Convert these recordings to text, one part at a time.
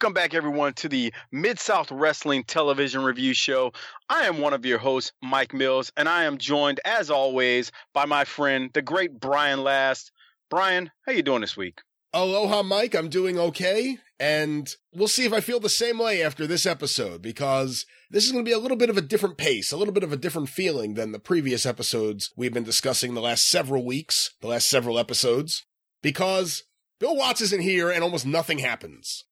Welcome back, everyone, to the Mid South Wrestling Television Review Show. I am one of your hosts, Mike Mills, and I am joined, as always, by my friend, the great Brian Last. Brian, how you doing this week? Aloha, Mike. I'm doing okay. And we'll see if I feel the same way after this episode because this is going to be a little bit of a different pace, a little bit of a different feeling than the previous episodes we've been discussing the last several weeks, the last several episodes, because Bill Watts isn't here and almost nothing happens.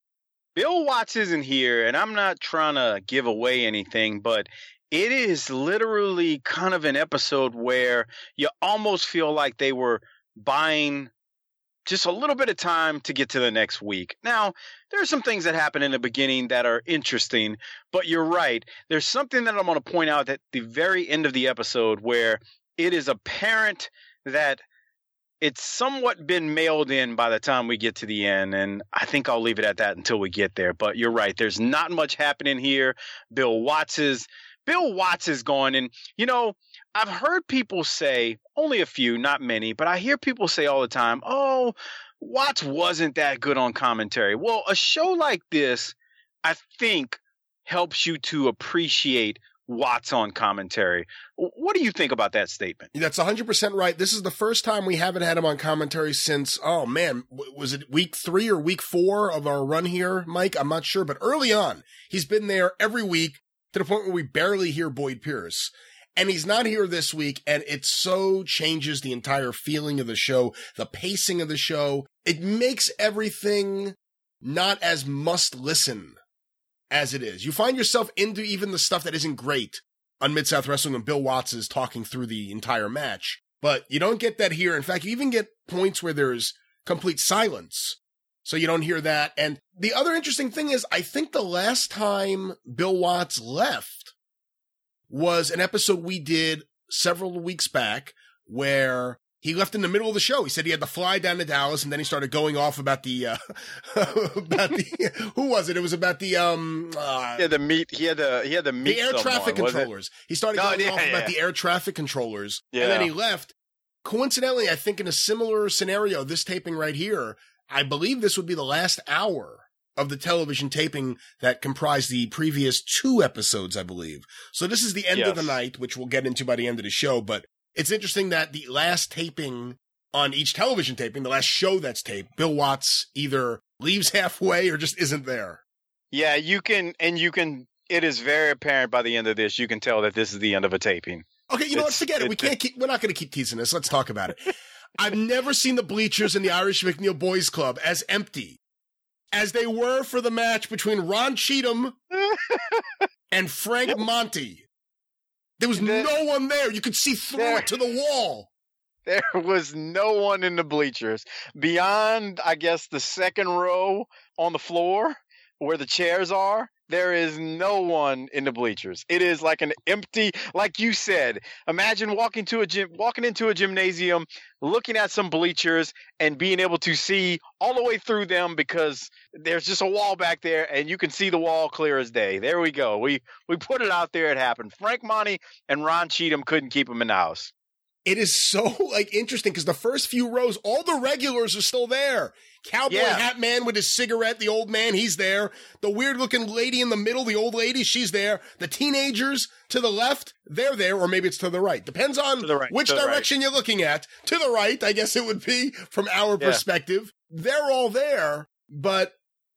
Bill Watts isn't here, and I'm not trying to give away anything, but it is literally kind of an episode where you almost feel like they were buying just a little bit of time to get to the next week. Now, there are some things that happen in the beginning that are interesting, but you're right. There's something that I'm going to point out at the very end of the episode where it is apparent that it's somewhat been mailed in by the time we get to the end and i think i'll leave it at that until we get there but you're right there's not much happening here bill watts is bill watts is gone and you know I've heard people say, only a few, not many, but I hear people say all the time, oh, Watts wasn't that good on commentary. Well, a show like this, I think, helps you to appreciate Watts on commentary. What do you think about that statement? That's 100% right. This is the first time we haven't had him on commentary since, oh man, was it week three or week four of our run here, Mike? I'm not sure, but early on, he's been there every week to the point where we barely hear Boyd Pierce and he's not here this week and it so changes the entire feeling of the show the pacing of the show it makes everything not as must listen as it is. You find yourself into even the stuff that isn't great on mid south wrestling when bill watts is talking through the entire match but you don't get that here. In fact you even get points where there's complete silence so you don't hear that. And the other interesting thing is i think the last time bill watts left was an episode we did several weeks back where he left in the middle of the show. He said he had to fly down to Dallas, and then he started going off about the uh, about the who was it? It was about the um. Uh, yeah, the meet. He had the he had the meet the air someone, traffic controllers. He started going yeah, off yeah. about the air traffic controllers, yeah. and then he left. Coincidentally, I think in a similar scenario, this taping right here, I believe this would be the last hour of the television taping that comprised the previous two episodes, I believe. So this is the end yes. of the night, which we'll get into by the end of the show. But it's interesting that the last taping on each television taping, the last show that's taped, Bill Watts either leaves halfway or just isn't there. Yeah, you can, and you can, it is very apparent by the end of this, you can tell that this is the end of a taping. Okay, you know what? Forget it. We can't keep, we're not going to keep teasing this. Let's talk about it. I've never seen the bleachers in the Irish McNeil Boys Club as empty as they were for the match between Ron Cheatham and Frank Monty. There was no one there. You could see through there, it to the wall. There was no one in the bleachers. Beyond, I guess, the second row on the floor where the chairs are, there is no one in the bleachers. It is like an empty, like you said. Imagine walking to a gym, walking into a gymnasium, looking at some bleachers, and being able to see all the way through them because there's just a wall back there, and you can see the wall clear as day. There we go. We we put it out there. It happened. Frank Monty and Ron Cheatham couldn't keep him in the house it is so like interesting because the first few rows, all the regulars are still there. Cowboy yeah. hat man with his cigarette, the old man, he's there. The weird looking lady in the middle, the old lady, she's there. The teenagers to the left, they're there, or maybe it's to the right. Depends on right, which direction right. you're looking at. To the right, I guess it would be from our yeah. perspective. They're all there, but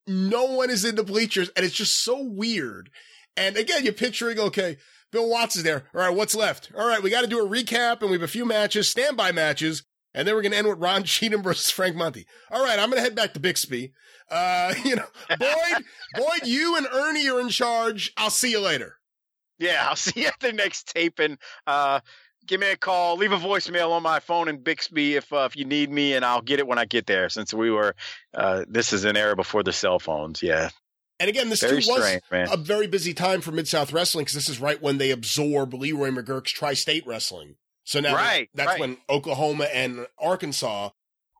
no one is in the bleachers, and it's just so weird. And again, you're picturing, okay, Bill Watts is there. All right, what's left? All right, we got to do a recap, and we have a few matches, standby matches, and then we're going to end with Ron Cheatham versus Frank Monty. All right, I'm going to head back to Bixby. Uh, you know, Boyd, Boyd, you and Ernie are in charge. I'll see you later. Yeah, I'll see you at the next taping. Uh, give me a call, leave a voicemail on my phone in Bixby if uh, if you need me, and I'll get it when I get there. Since we were, uh, this is an era before the cell phones. Yeah, and again, this very too was strange, a very busy time for Mid South Wrestling because this is right when they absorb Leroy McGuirk's Tri State Wrestling. So now right, that's right. when Oklahoma and Arkansas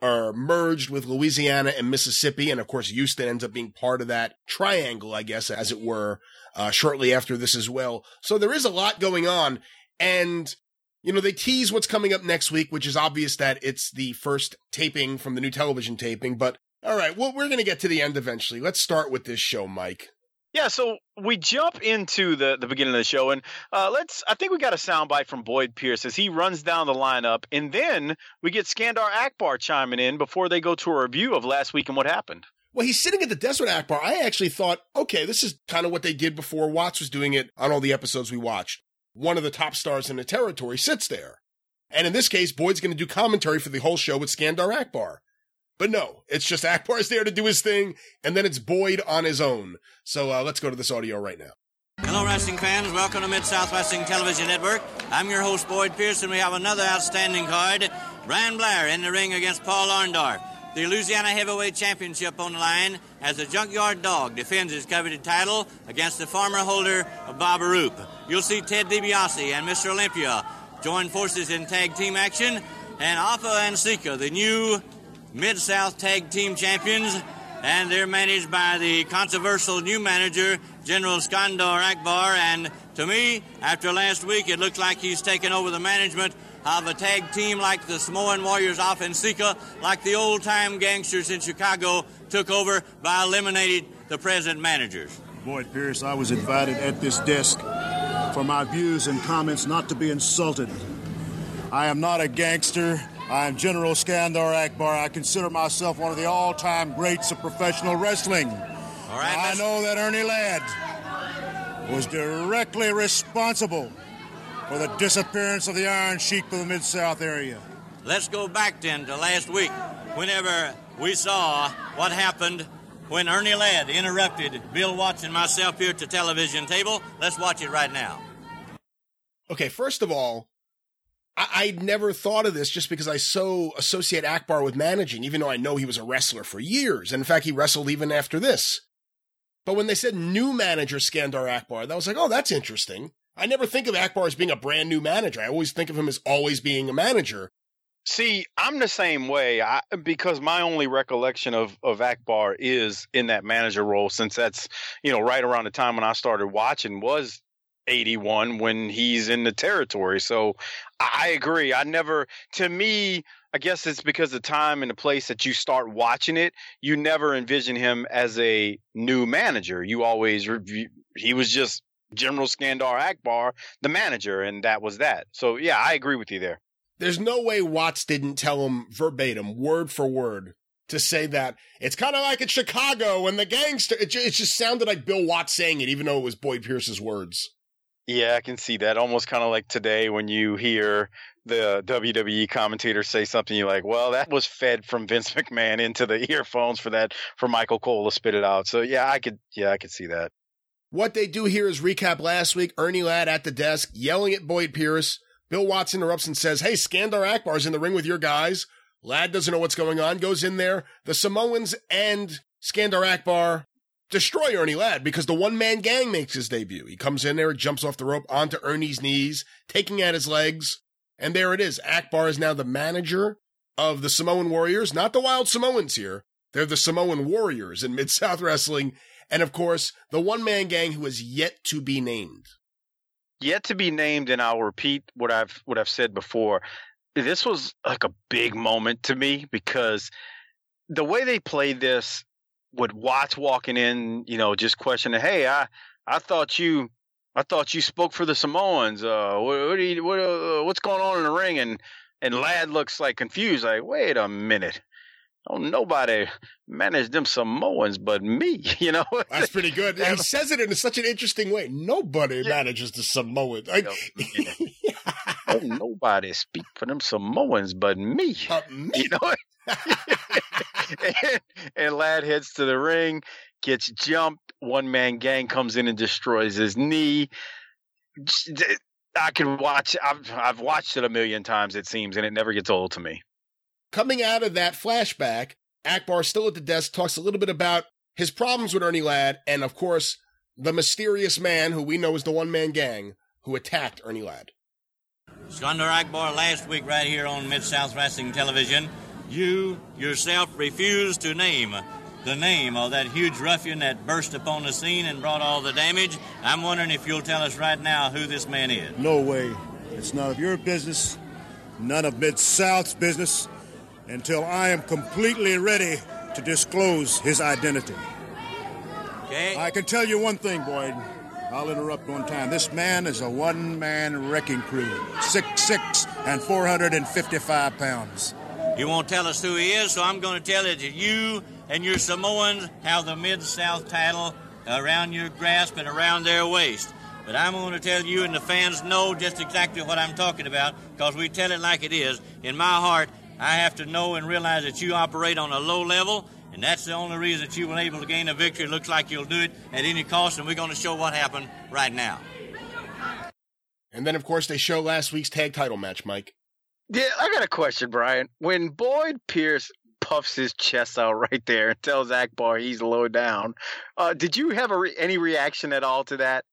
are merged with Louisiana and Mississippi. And of course, Houston ends up being part of that triangle, I guess, as it were, uh, shortly after this as well. So there is a lot going on. And, you know, they tease what's coming up next week, which is obvious that it's the first taping from the new television taping, but All right, well, we're going to get to the end eventually. Let's start with this show, Mike. Yeah, so we jump into the, the beginning of the show, and uh, let's. I think we got a soundbite from Boyd Pierce as he runs down the lineup, and then we get Skandar Akbar chiming in before they go to a review of last week and what happened. Well, he's sitting at the desk with Akbar. I actually thought, okay, this is kind of what they did before Watts was doing it on all the episodes we watched. One of the top stars in the territory sits there. And in this case, Boyd's going to do commentary for the whole show with Skandar Akbar. But no, it's just Akbar's there to do his thing, and then it's Boyd on his own. So uh, let's go to this audio right now. Hello, wrestling fans. Welcome to Mid South Wrestling Television Network. I'm your host, Boyd Pierce. we have another outstanding card. Brian Blair in the ring against Paul Orndorff. The Louisiana Heavyweight Championship on the line as the Junkyard Dog defends his coveted title against the former holder of Bob Roop. You'll see Ted DiBiase and Mr. Olympia join forces in tag team action, and Afa and Sika, the new Mid South Tag Team Champions, and they're managed by the controversial new manager, General Skandar Akbar. And to me, after last week, it looks like he's taken over the management of a tag team like the Samoan Warriors Afa and Sika, like the old time gangsters in Chicago took over by eliminating the present managers. Boyd Pierce, I was invited at this desk for my views and comments not to be insulted. I am not a gangster. I am General Skandar Akbar. I consider myself one of the all time greats of professional wrestling. All right, I know that Ernie Ladd was directly responsible for the disappearance of the Iron Sheik from the Mid South area. Let's go back then to last week, whenever we saw what happened when Ernie Ladd interrupted Bill Watts and myself here at the television table. Let's watch it right now. Okay, first of all, I- I'd never thought of this just because I so associate Akbar with managing, even though I know he was a wrestler for years. And in fact, he wrestled even after this. But when they said new manager Skandar Akbar, that was like, oh, that's interesting. I never think of Akbar as being a brand new manager. I always think of him as always being a manager. See, I'm the same way. I because my only recollection of of Akbar is in that manager role, since that's you know right around the time when I started watching was 81 when he's in the territory. So I agree. I never, to me, I guess it's because the time and the place that you start watching it, you never envision him as a new manager. You always. He was just General Skandar Akbar, the manager, and that was that. So yeah, I agree with you there. There's no way Watts didn't tell him verbatim, word for word, to say that it's kind of like in Chicago when the gangster. It, ju- it just sounded like Bill Watts saying it, even though it was Boyd Pierce's words. Yeah, I can see that. Almost kind of like today when you hear the WWE commentator say something, you're like, well, that was fed from Vince McMahon into the earphones for that, for Michael Cole to spit it out. So yeah, I could, yeah, I could see that. What they do here is recap last week. Ernie Ladd at the desk yelling at Boyd Pierce. Bill Watts interrupts and says, Hey, Skandar Akbar's in the ring with your guys. Ladd doesn't know what's going on, goes in there. The Samoans and Skandar Akbar destroy Ernie Ladd because the one man gang makes his debut. He comes in there, jumps off the rope onto Ernie's knees, taking at his legs. And there it is. Akbar is now the manager of the Samoan Warriors, not the Wild Samoans here. They're the Samoan Warriors in Mid South Wrestling. And of course, the one man gang who is yet to be named. Yet to be named, and I'll repeat what I've what I've said before. This was like a big moment to me because the way they played this, with Watts walking in, you know, just questioning, "Hey, I I thought you I thought you spoke for the Samoans. Uh, what, what, you, what uh, what's going on in the ring?" And and Ladd looks like confused, like, "Wait a minute." Oh, nobody managed them Samoans but me, you know. That's pretty good. he says it in such an interesting way. Nobody Yeah. manages the Samoans. Like, oh, nobody speak for them Samoans but me. uh, me. You know, and, and Ladd heads to the ring, gets jumped. One man gang comes in and destroys his knee. I can watch. I've I've watched it a million times. It seems, and it never gets old to me. Coming out of that flashback, Akbar, still at the desk, talks a little bit about his problems with Ernie Ladd and, of course, the mysterious man who we know is the one man gang who attacked Ernie Ladd. Skandar Akbar last week right here on Mid South Wrestling Television. You yourself refused to name the name of that huge ruffian that burst upon the scene and brought all the damage. I'm wondering if you'll tell us right now who this man is. No way. It's none of your business, none of Mid South's business, until I am completely ready to disclose his identity. Okay. I can tell you one thing, Boyd. I'll interrupt one time. This man is a one man wrecking crew, six six and 455 pounds. You won't tell us who he is, so I'm going to tell you that you and your Samoans have the Mid South title around your grasp and around their waist. But I'm going to tell you, and the fans know just exactly what I'm talking about because we tell it like it is. In my heart, I have to know and realize that you operate on a low level, and that's the only reason that you were able to gain a victory. It looks like you'll do it at any cost, and we're going to show what happened right now. And then, of course, they show last week's tag title match, Mike. Yeah, I got a question, Brian. When Boyd Pierce puffs his chest out right there and tells Akbar he's low down, uh, did you have re- any reaction at all to that?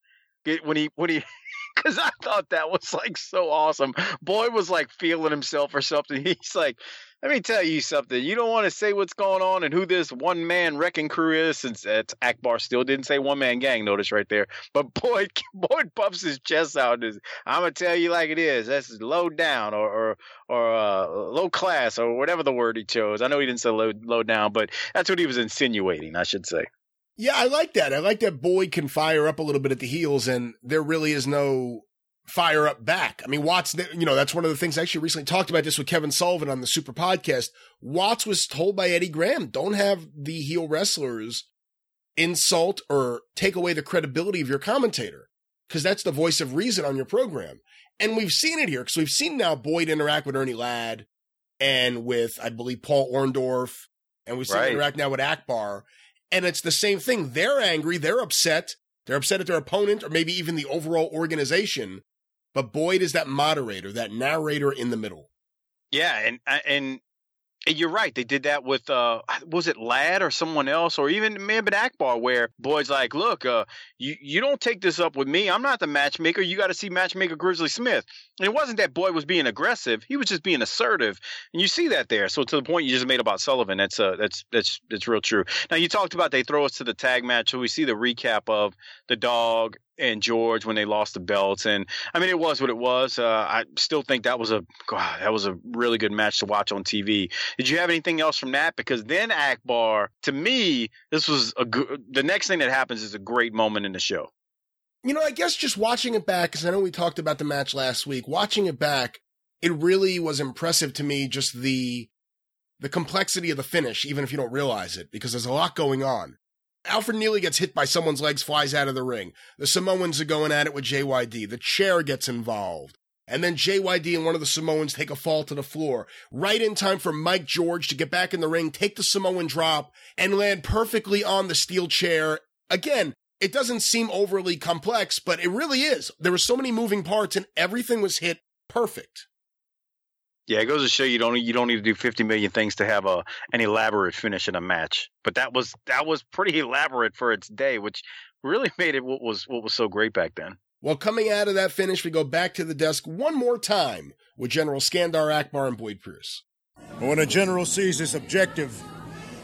When he when he because I thought that was like so awesome. Boyd was like feeling himself or something. He's like, let me tell you something. You don't want to say what's going on and who this one man wrecking crew is, since it's Akbar still didn't say one man gang. Notice right there. But Boyd boy puffs his chest out. I'm gonna tell you like it is. That's low down or or or uh, low class or whatever the word he chose. I know he didn't say low low down, but that's what he was insinuating. I should say. Yeah, I like that. I like that Boyd can fire up a little bit at the heels, and there really is no fire up back. I mean, Watts, you know, that's one of the things I actually recently talked about this with Kevin Sullivan on the Super Podcast. Watts was told by Eddie Graham, don't have the heel wrestlers insult or take away the credibility of your commentator because that's the voice of reason on your program. And we've seen it here because we've seen now Boyd interact with Ernie Ladd and with, I believe, Paul Orndorff, and we've seen right. interact now with Akbar. And it's the same thing. They're angry. They're upset. They're upset at their opponent or maybe even the overall organization. But Boyd is that moderator, that narrator in the middle. Yeah, and and you're right. They did that with uh was it Ladd or someone else or even maybe Akbar where Boyd's like, look, uh you, you don't take this up with me. I'm not the matchmaker. You gotta see matchmaker Grizzly Smith. And it wasn't that Boyd was being aggressive, he was just being assertive. And you see that there. So to the point you just made about Sullivan, that's uh that's that's that's real true. Now you talked about they throw us to the tag match, so we see the recap of the dog and George when they lost the belts. And I mean, it was what it was. Uh, I still think that was a God, that was a really good match to watch on TV. Did you have anything else from that? Because then Akbar, to me, this was a good. The next thing that happens is a great moment in the show. You know, I guess just watching it back, because I know we talked about the match last week. Watching it back, it really was impressive to me. Just the the complexity of the finish, even if you don't realize it, because there's a lot going on. Alfred Neely gets hit by someone's legs, flies out of the ring. The Samoans are going at it with JYD. The chair gets involved. And then JYD and one of the Samoans take a fall to the floor. Right in time for Mike George to get back in the ring, take the Samoan drop, and land perfectly on the steel chair. Again, it doesn't seem overly complex, but it really is. There were so many moving parts and everything was hit perfect. Yeah, it goes to show you don't you don't need to do 50 million things to have a an elaborate finish in a match. But that was that was pretty elaborate for its day, which really made it what was what was so great back then. Well, coming out of that finish, we go back to the desk one more time with General Skandar Akbar and Boyd Pierce. When a general sees his objective,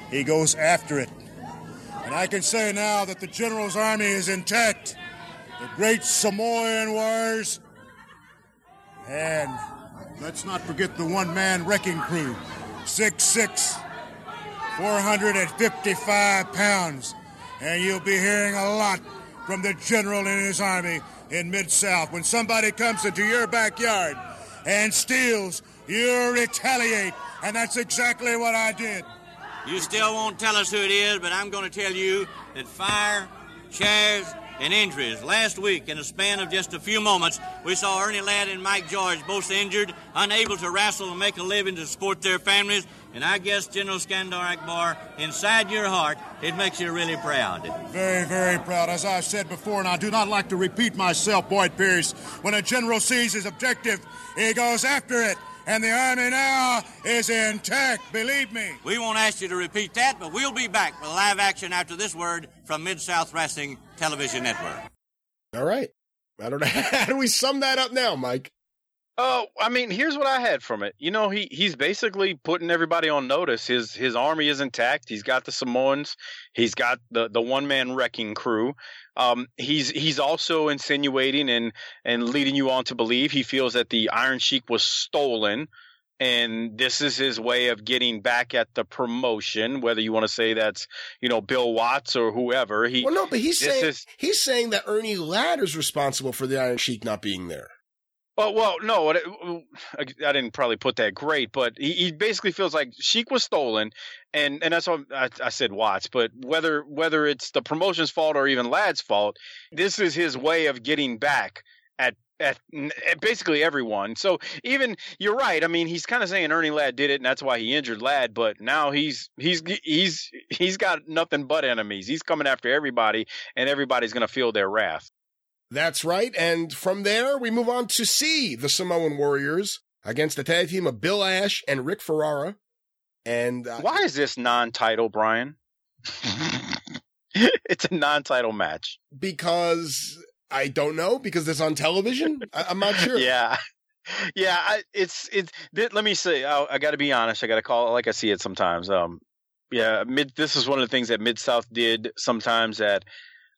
he goes after it. And I can say now that the general's army is intact. The great Samoan wars and Let's not forget the one man wrecking crew. Six six, 455 pounds. And you'll be hearing a lot from the general and his army in Mid South. When somebody comes into your backyard and steals, you retaliate. And that's exactly what I did. You still won't tell us who it is, but I'm going to tell you that fire, chairs, and injuries. Last week, in a span of just a few moments, we saw Ernie Ladd and Mike George both injured, unable to wrestle and make a living to support their families. And I guess, General Skandar Akbar, inside your heart, it makes you really proud. Very, very proud. As I've said before, and I do not like to repeat myself, Boyd Pierce, when a general sees his objective, he goes after it and the Army now is intact, believe me. We won't ask you to repeat that, but we'll be back with live action after this word from Mid South Wrestling Television Network. All right. I don't know. How do we sum that up now, Mike? Oh, I mean, here's what I had from it. You know, he he's basically putting everybody on notice. His his army is intact. He's got the Samoans. He's got the the one man wrecking crew. Um, he's he's also insinuating and and leading you on to believe he feels that the Iron Sheik was stolen and this is his way of getting back at the promotion whether you want to say that's you know bill watts or whoever he well no but he's saying is- he's saying that ernie ladd is responsible for the iron sheik not being there well, well, no, I I didn't probably put that great, but he, he basically feels like Sheik was stolen, and and that's what I, I said Watts. But whether whether it's the promotion's fault or even Ladd's fault, this is his way of getting back at at, at basically everyone. So even you're right. I mean, he's kind of saying Ernie Ladd did it, and that's why he injured Ladd. But now he's he's he's he's got nothing but enemies. He's coming after everybody, and everybody's going to feel their wrath. That's right. And from there, we move on to see the Samoan Warriors against the tag team of Bill Ash and Rick Ferrara. And uh, Why is this non-title, Brian? it's a non-title match. because I don't know, because it's on television. I- I'm not sure. Yeah, yeah. I, it's it's. th- Let me say, I, I got to be honest. I got to call it like I see it sometimes. Um, yeah. Mid. This is one of the things that Mid South did sometimes. That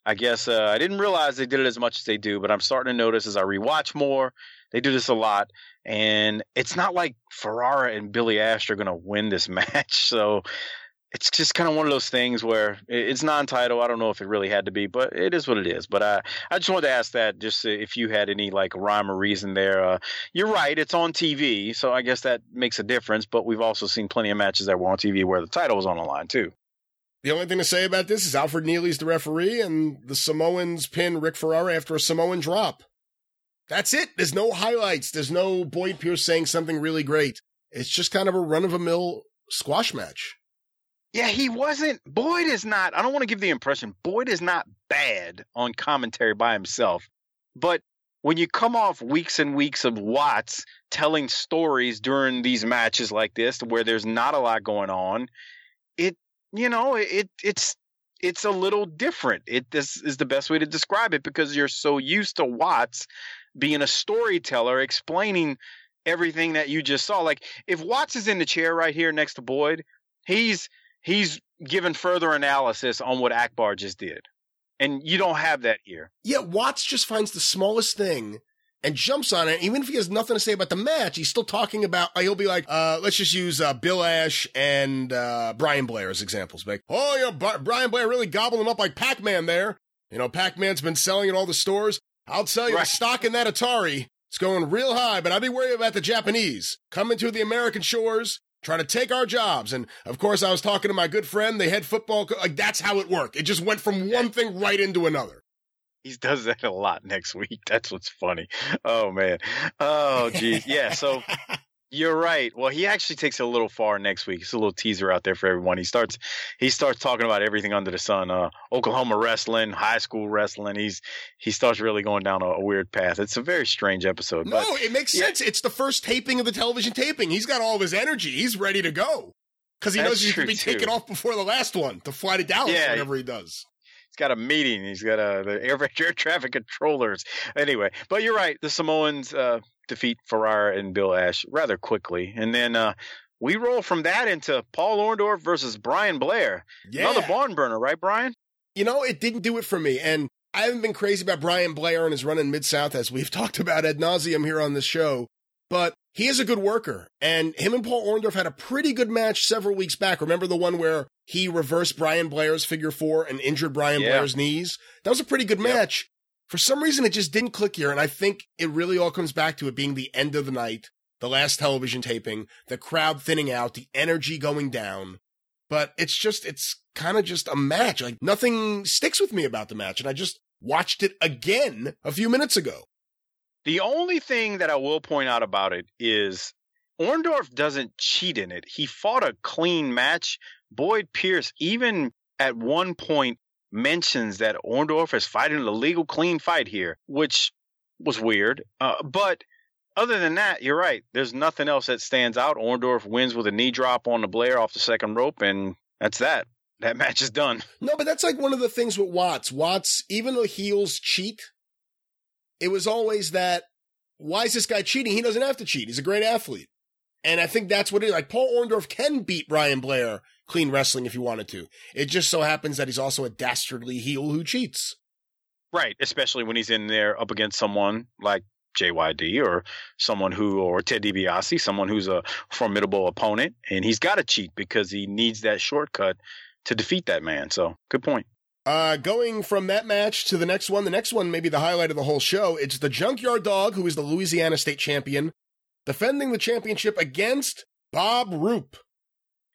I guess uh, I didn't realize they did it as much as they do, but I'm starting to notice as I rewatch more. They do this a lot, and it's not like Ferrara and Billy Ash are going to win this match. So it's just kind of one of those things where it- it's non-title. I don't know if it really had to be, but it is what it is. But I, I just wanted to ask that, just if you had any like rhyme or reason there. Uh, you're right; it's on TV, so I guess that makes a difference. But we've also seen plenty of matches that were on TV where the title was on the line too. The only thing to say about this is Alfred Neely's the referee, and the Samoans pin Rick Ferrara after a Samoan drop. That's it. There's no highlights. There's no Boyd Pierce saying something really great. It's just kind of a run of a mill squash match. Yeah, he wasn't. Boyd is not. I don't want to give the impression Boyd is not bad on commentary by himself, but when you come off weeks and weeks of Watts telling stories during these matches like this, where there's not a lot going on, it you know it it's it's a little different. It this is the best way to describe it because you're so used to Watts being a storyteller explaining everything that you just saw. Like if Watts is in the chair right here next to Boyd, he's he's given further analysis on what Akbar just did. And you don't have that here. Yeah, Watts just finds the smallest thing and jumps on it. Even if he has nothing to say about the match, he's still talking about. He'll be like, uh, "Let's just use uh, Bill Ash and uh, Brian Blair as examples." Like, "Oh, yeah, Bri- Brian Blair really gobbled him up like Pac-Man there. You know, Pac-Man's been selling in all the stores. I'll tell you, Right. the stock in that Atari it's going real high, but I'd be worried about the Japanese coming to the American shores." Trying to take our jobs. And of course, I was talking to my good friend, the head football, co- like that's how it worked. It just went from one thing right into another. He does that a lot next week. That's what's funny. Oh man. Oh geez. Yeah. So you're right. Well, he actually takes it a little far next week. It's a little teaser out there for everyone. He starts he starts talking about everything under the sun. Uh, Oklahoma wrestling, high school wrestling. He's he starts really going down a, a weird path. It's a very strange episode. No, but it makes yeah. sense. It's the first taping of the television taping. He's got all of his energy. He's ready to go. Because he That's knows he's going to be taken too. off before the last one to fly to Dallas Yeah. or whatever he does. Got a meeting. He's got a the air, air traffic controllers. Anyway, but you're right. The Samoans uh, defeat Ferrara and Bill Ash rather quickly, and then uh, we roll from that into Paul Orndorff versus Brian Blair. Yeah. Another barn burner, right, Brian? you know, it didn't do it for me. And I haven't been crazy about Brian Blair and his run in Mid South, as we've talked about ad nauseum here on this show. But he is a good worker. And him and Paul Orndorff had a pretty good match several weeks back. Remember the one where he reversed Brian Blair's figure four and injured Brian Yeah. Blair's knees? That was a pretty good match. For some reason, it just didn't click here. And I think it really all comes back to it being the end of the night, the last television taping, the crowd thinning out, the energy going down. But it's just, it's kind of just a match. Like nothing sticks with me about the match. And I just watched it again a few minutes ago. The only thing that I will point out about it is Orndorff doesn't cheat in it. He fought a clean match. Boyd Pierce, even at one point, mentions that Orndorff is fighting a legal clean fight here, which was weird. Uh, but other than that, you're right. There's nothing else that stands out. Orndorff wins with a knee drop on the Blair off the second rope, and that's that. That match is done. No, but that's like one of the things with Watts. Watts, even though heels cheat, it was always that, why is this guy cheating? He doesn't have to cheat. He's a great athlete. And I think that's what it is. Like Paul Orndorff can beat Brian Blair clean wrestling if he wanted to. It just so happens that he's also a dastardly heel who cheats. Right, especially when he's in there up against someone like JYD or someone who, or Ted DiBiase, someone who's a formidable opponent, and he's got to cheat because he needs that shortcut to defeat that man. So, good point. Uh, going from that match to the next one, the next one may be the highlight of the whole show. It's the Junkyard Dog, who is the Louisiana State champion, defending the championship against Bob Roop.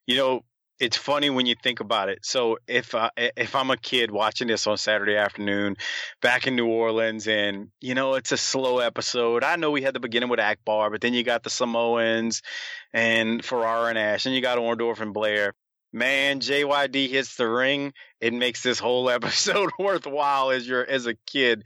You know, it's funny when you think about it. So if uh, if I'm a kid watching this on Saturday afternoon, back in New Orleans, and you know it's a slow episode. I know we had the beginning with Akbar, but then you got the Samoans and Ferrara and Ash, and you got Orndorff and Blair. Man, JYD hits the ring. It makes this whole episode worthwhile as you're as a kid.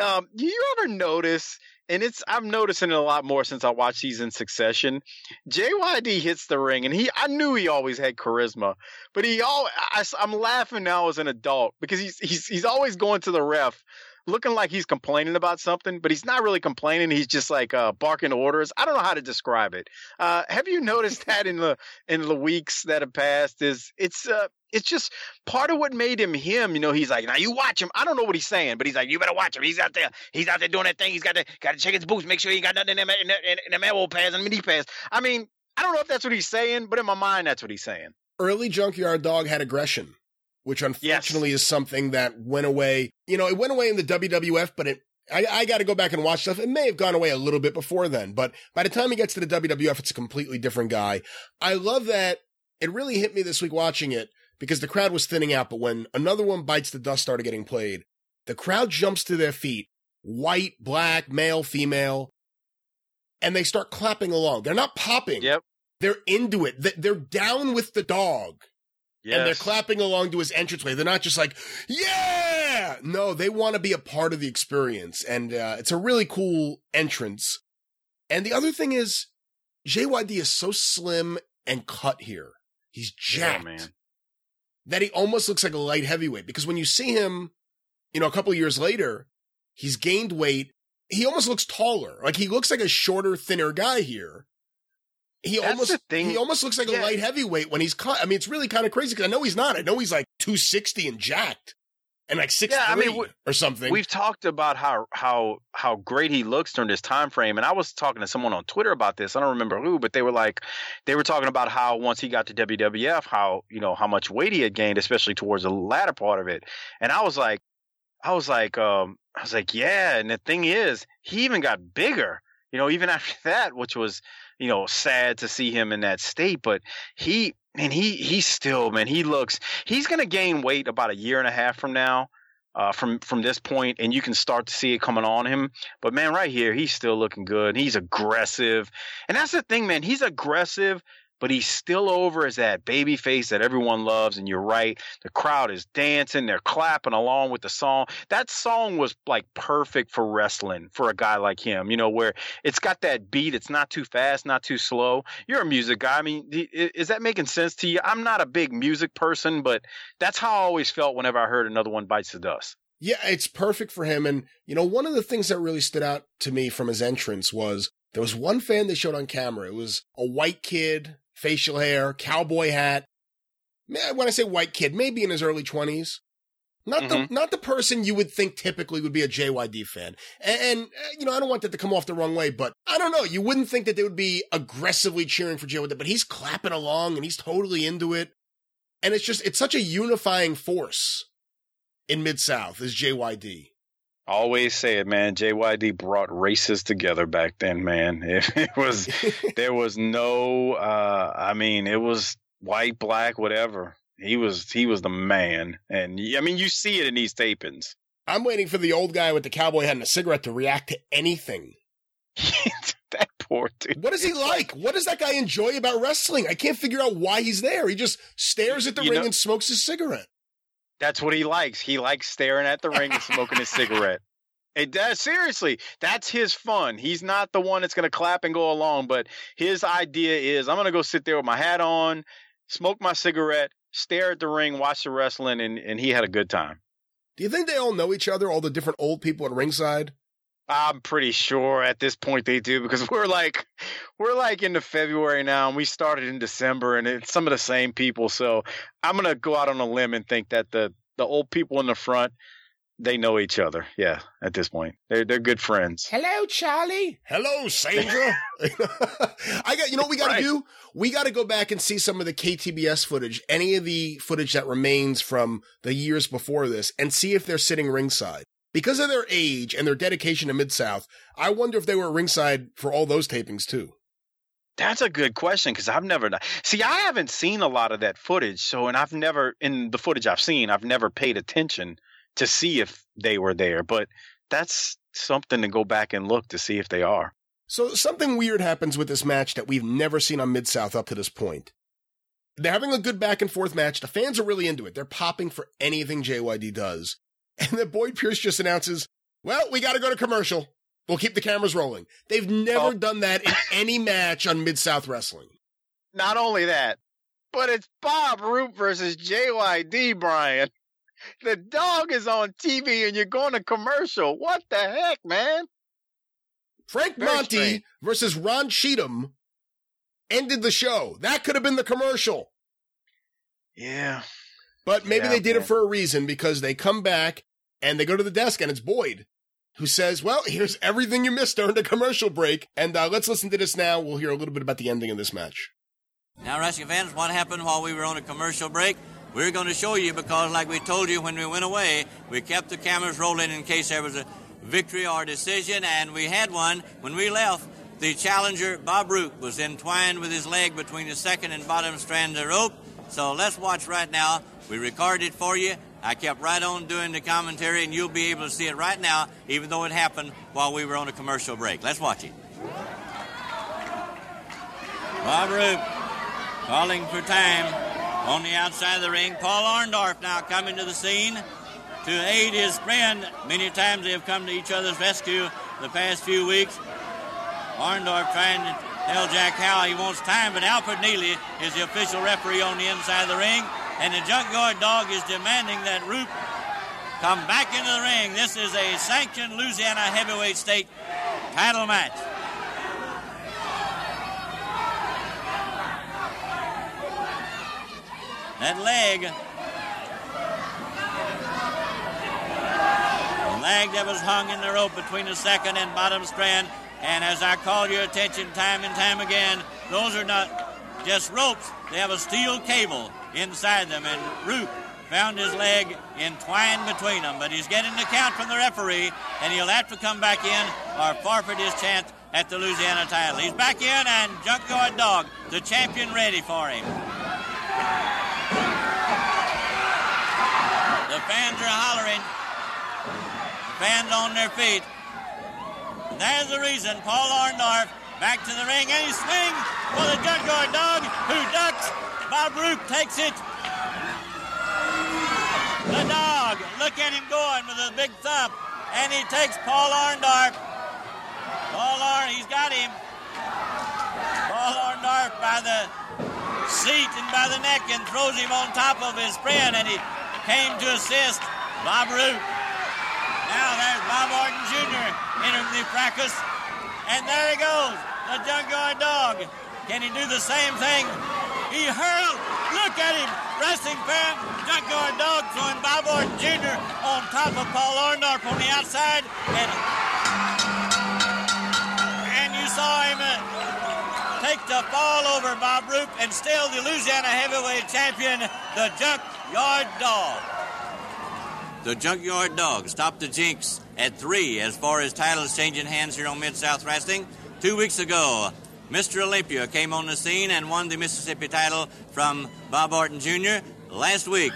Um, do you ever notice? And it's I'm noticing it a lot more since I watched these in succession. JYD hits the ring, and he I knew he always had charisma, but he all I, am laughing now as an adult because he's he's he's always going to the ref. Looking like he's complaining about something, but he's not really complaining. He's just like uh, barking orders. I don't know how to describe it. Uh, have you noticed that in the in the weeks that have passed? Is it's uh, it's just part of what made him him. You know, he's like, now you watch him. I don't know what he's saying, but he's like, you better watch him. He's out there. He's out there doing that thing. He's got to got to check his boots, make sure he got nothing in them in, in, in them elbow pads and knee pads. I mean, I don't know if that's what he's saying, but in my mind, that's what he's saying. Early Junkyard Dog had aggression, which unfortunately yes. is something that went away. You know, it went away in the WWF, but it I, I got to go back and watch stuff. It may have gone away a little bit before then, but by the time he gets to the WWF, it's a completely different guy. I love that. It really hit me this week watching it because the crowd was thinning out. But when another one bites the dust started getting played, the crowd jumps to their feet, white, black, male, female, and they start clapping along. They're not popping. Yep. They're into it. They're down with the dog. Yes. And they're clapping along to his entranceway. They're not just like, yeah! No, they want to be a part of the experience. And uh, it's a really cool entrance. And the other thing is, JYD is so slim and cut here. He's jacked. Yeah, man that he almost looks like a light heavyweight because when you see him, you know, a couple years later, he's gained weight. He almost looks taller. Like he looks like a shorter, thinner guy here. He That's almost he almost looks like yeah. a light heavyweight when he's cut. I mean, it's really kind of crazy because I know he's not. I know he's like 260 and jacked and like six yeah, I mean, or something. We've talked about how how how great he looks during this time frame, and I was talking to someone on Twitter about this. I don't remember who, but they were like, they were talking about how once he got to WWF, how you know how much weight he had gained, especially towards the latter part of it. And I was like, I was like, um, I was like, yeah. And the thing is, he even got bigger. You know, even after that, which was you know sad to see him in that state, but he and he he's still man he looks he's going to gain weight about a year and a half from now uh, from from this point, and you can start to see it coming on him. But man, right here, he's still looking good. He's aggressive, and that's the thing, man. He's aggressive, but he's still over as that baby face that everyone loves. And you're right. The crowd is dancing. They're clapping along with the song. That song was like perfect for wrestling for a guy like him, you know, where it's got that beat. It's not too fast, not too slow. You're a music guy. I mean, is that making sense to you? I'm not a big music person, but that's how I always felt whenever I heard another one bites the dust. Yeah, it's perfect for him. And, you know, one of the things that really stood out to me from his entrance was there was one fan they showed on camera. It was a white kid, facial hair, cowboy hat. When I say white kid, maybe in his early twenties. Not mm-hmm. the not the person you would think typically would be a JYD fan. And, and, uh, you know, I don't want that to come off the wrong way, but I don't know. You wouldn't think that they would be aggressively cheering for JYD, but he's clapping along and he's totally into it. And it's just it's such a unifying force in Mid South is JYD. Always say it, man. JYD brought races together back then, man. It, it was there was no uh I mean, it was white, black, whatever. He was he was the man. And I mean, you see it in these tapings. I'm waiting for the old guy with the cowboy hat and a cigarette to react to anything. that poor dude. What is he like? What does that guy enjoy about wrestling? I can't figure out why he's there. He just stares at the you ring know, and smokes his cigarette. That's what he likes. He likes staring at the ring and smoking his cigarette. It does seriously. That's his fun. He's not the one that's going to clap and go along, but his idea is I'm going to go sit there with my hat on, smoke my cigarette, stare at the ring, watch the wrestling, and, and he had a good time. Do you think they all know each other, all the different old people at ringside? I'm pretty sure at this point they do because we're like we're like into February now and we started in December and it's some of the same people. So I'm gonna go out on a limb and think that the the old people in the front they know each other. Yeah, at this point, they're they're good friends. Hello, Charlie. Hello, Sandra. I got you know what we got to right. do. We got to go back and see some of the KTBS footage, any of the footage that remains from the years before this, and see if they're sitting ringside. Because of their age and their dedication to Mid South, I wonder if they were ringside for all those tapings too. That's a good question because I've never see. I haven't seen a lot of that footage, so and I've never in the footage I've seen, I've never paid attention to see if they were there. But that's something to go back and look to see if they are. So something weird happens with this match that we've never seen on Mid South up to this point. They're having a good back and forth match. The fans are really into it. They're popping for anything JYD does. And then Boyd Pierce just announces, well, we got to go to commercial. We'll keep the cameras rolling. They've never oh. done that in any match on Mid South Wrestling. Not only that, but it's Bob Roop versus JYD, Brian. The dog is on TV and you're going to commercial. What the heck, man? Frank Very Monty strange. versus Ron Cheatham ended the show. That could have been the commercial. Yeah. But maybe yeah, they did man. it for a reason because they come back and they go to the desk and it's Boyd who says, Well, here's everything you missed during the commercial break. And uh, let's listen to this now. We'll hear a little bit about the ending of this match. Now, wrestling fans, what happened while we were on a commercial break? We're going to show you because, like we told you when we went away, we kept the cameras rolling in case there was a victory or a decision, and we had one when we left. The challenger, Bob Roop, was entwined with his leg between the second and bottom strand of rope. So let's watch right now. We recorded it for you. I kept right on doing the commentary, and you'll be able to see it right now, even though it happened while we were on a commercial break. Let's watch it. Bob Roop calling for time on the outside of the ring. Paul Orndorff now coming to the scene to aid his friend. Many times they have come to each other's rescue the past few weeks. Orndorff trying to tell Jack Howe he wants time, but Alfred Neely is the official referee on the inside of the ring and the Junkyard Dog is demanding that Roop come back into the ring. This is a sanctioned Louisiana heavyweight state title match. That leg, the leg that was hung in the rope between the second and bottom strand, and as I call your attention time and time again, those are not just ropes, they have a steel cable inside them, and Roop found his leg entwined between them. But he's getting the count from the referee, and he'll have to come back in or forfeit his chance at the Louisiana title. He's back in, and Junkyard Dog, the champion, ready for him. The fans are hollering. fans on their feet. And there's the reason Paul Orndorff back to the ring, and he swings for the Junkyard Dog, who ducks Bob Roop takes it. The dog, look at him going with a big thump. And he takes Paul Orndorff. Paul Arn, he's got him. Paul Orndorff by the seat and by the neck and throws him on top of his friend. And he came to assist Bob Roop. Now there's Bob Orton Jr. entering the fracas. And there he goes, the junkyard dog. Can he do the same thing he hurled. Look at him. Wrestling fan, Junkyard Dog throwing Bob Orton Jr. on top of Paul Orndorff on the outside. And, and you saw him uh, take the fall over Bob Roop and still the Louisiana heavyweight champion, the Junkyard Dog. The Junkyard Dog stopped the jinx at three as far as titles changing hands here on Mid South Wrestling. Two weeks ago, Mr. Olympia came on the scene and won the Mississippi title from Bob Orton Jr. last week.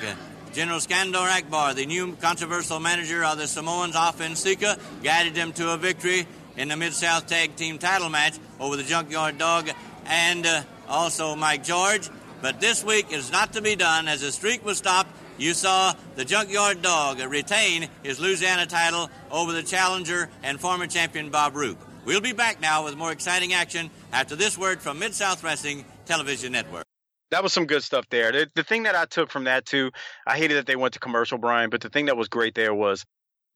General Skandar Akbar, the new controversial manager of the Samoans Afa and Sika, guided them to a victory in the Mid South Tag Team title match over the Junkyard Dog and uh, also Mike George. But this week is not to be done as the streak was stopped. You saw the Junkyard Dog retain his Louisiana title over the challenger and former champion Bob Roop. We'll be back now with more exciting action after this word from Mid South Wrestling Television Network. That was some good stuff there. The, the thing that I took from that too, I hated that they went to commercial, Brian, but the thing that was great there was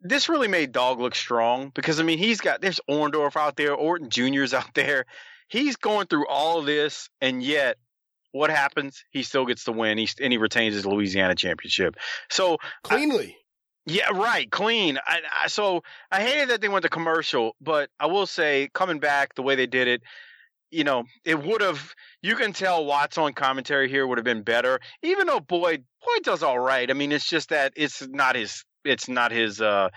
this really made Dog look strong because I mean he's got there's Orndorff out there, Orton Jr.'s out there. He's going through all of this, and yet what happens? He still gets the win. He and he retains his Louisiana championship. So cleanly. Yeah, right. Clean. I, I, so I hated that they went to commercial, but I will say, coming back the way they did it, you know, it would have. You can tell Watts on commentary here would have been better, even though Boyd Boyd does all right. I mean, it's just that it's not his. It's not his. uh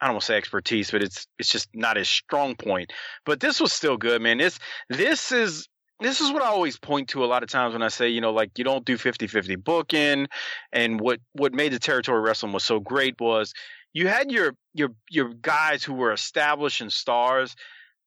I don't want to say expertise, but it's it's just not his strong point. But this was still good, man. This this is this is what I always point to a lot of times when I say, you know, like you don't do 50-50 booking. And what what made the territory wrestling was so great was you had your your your guys who were established and stars.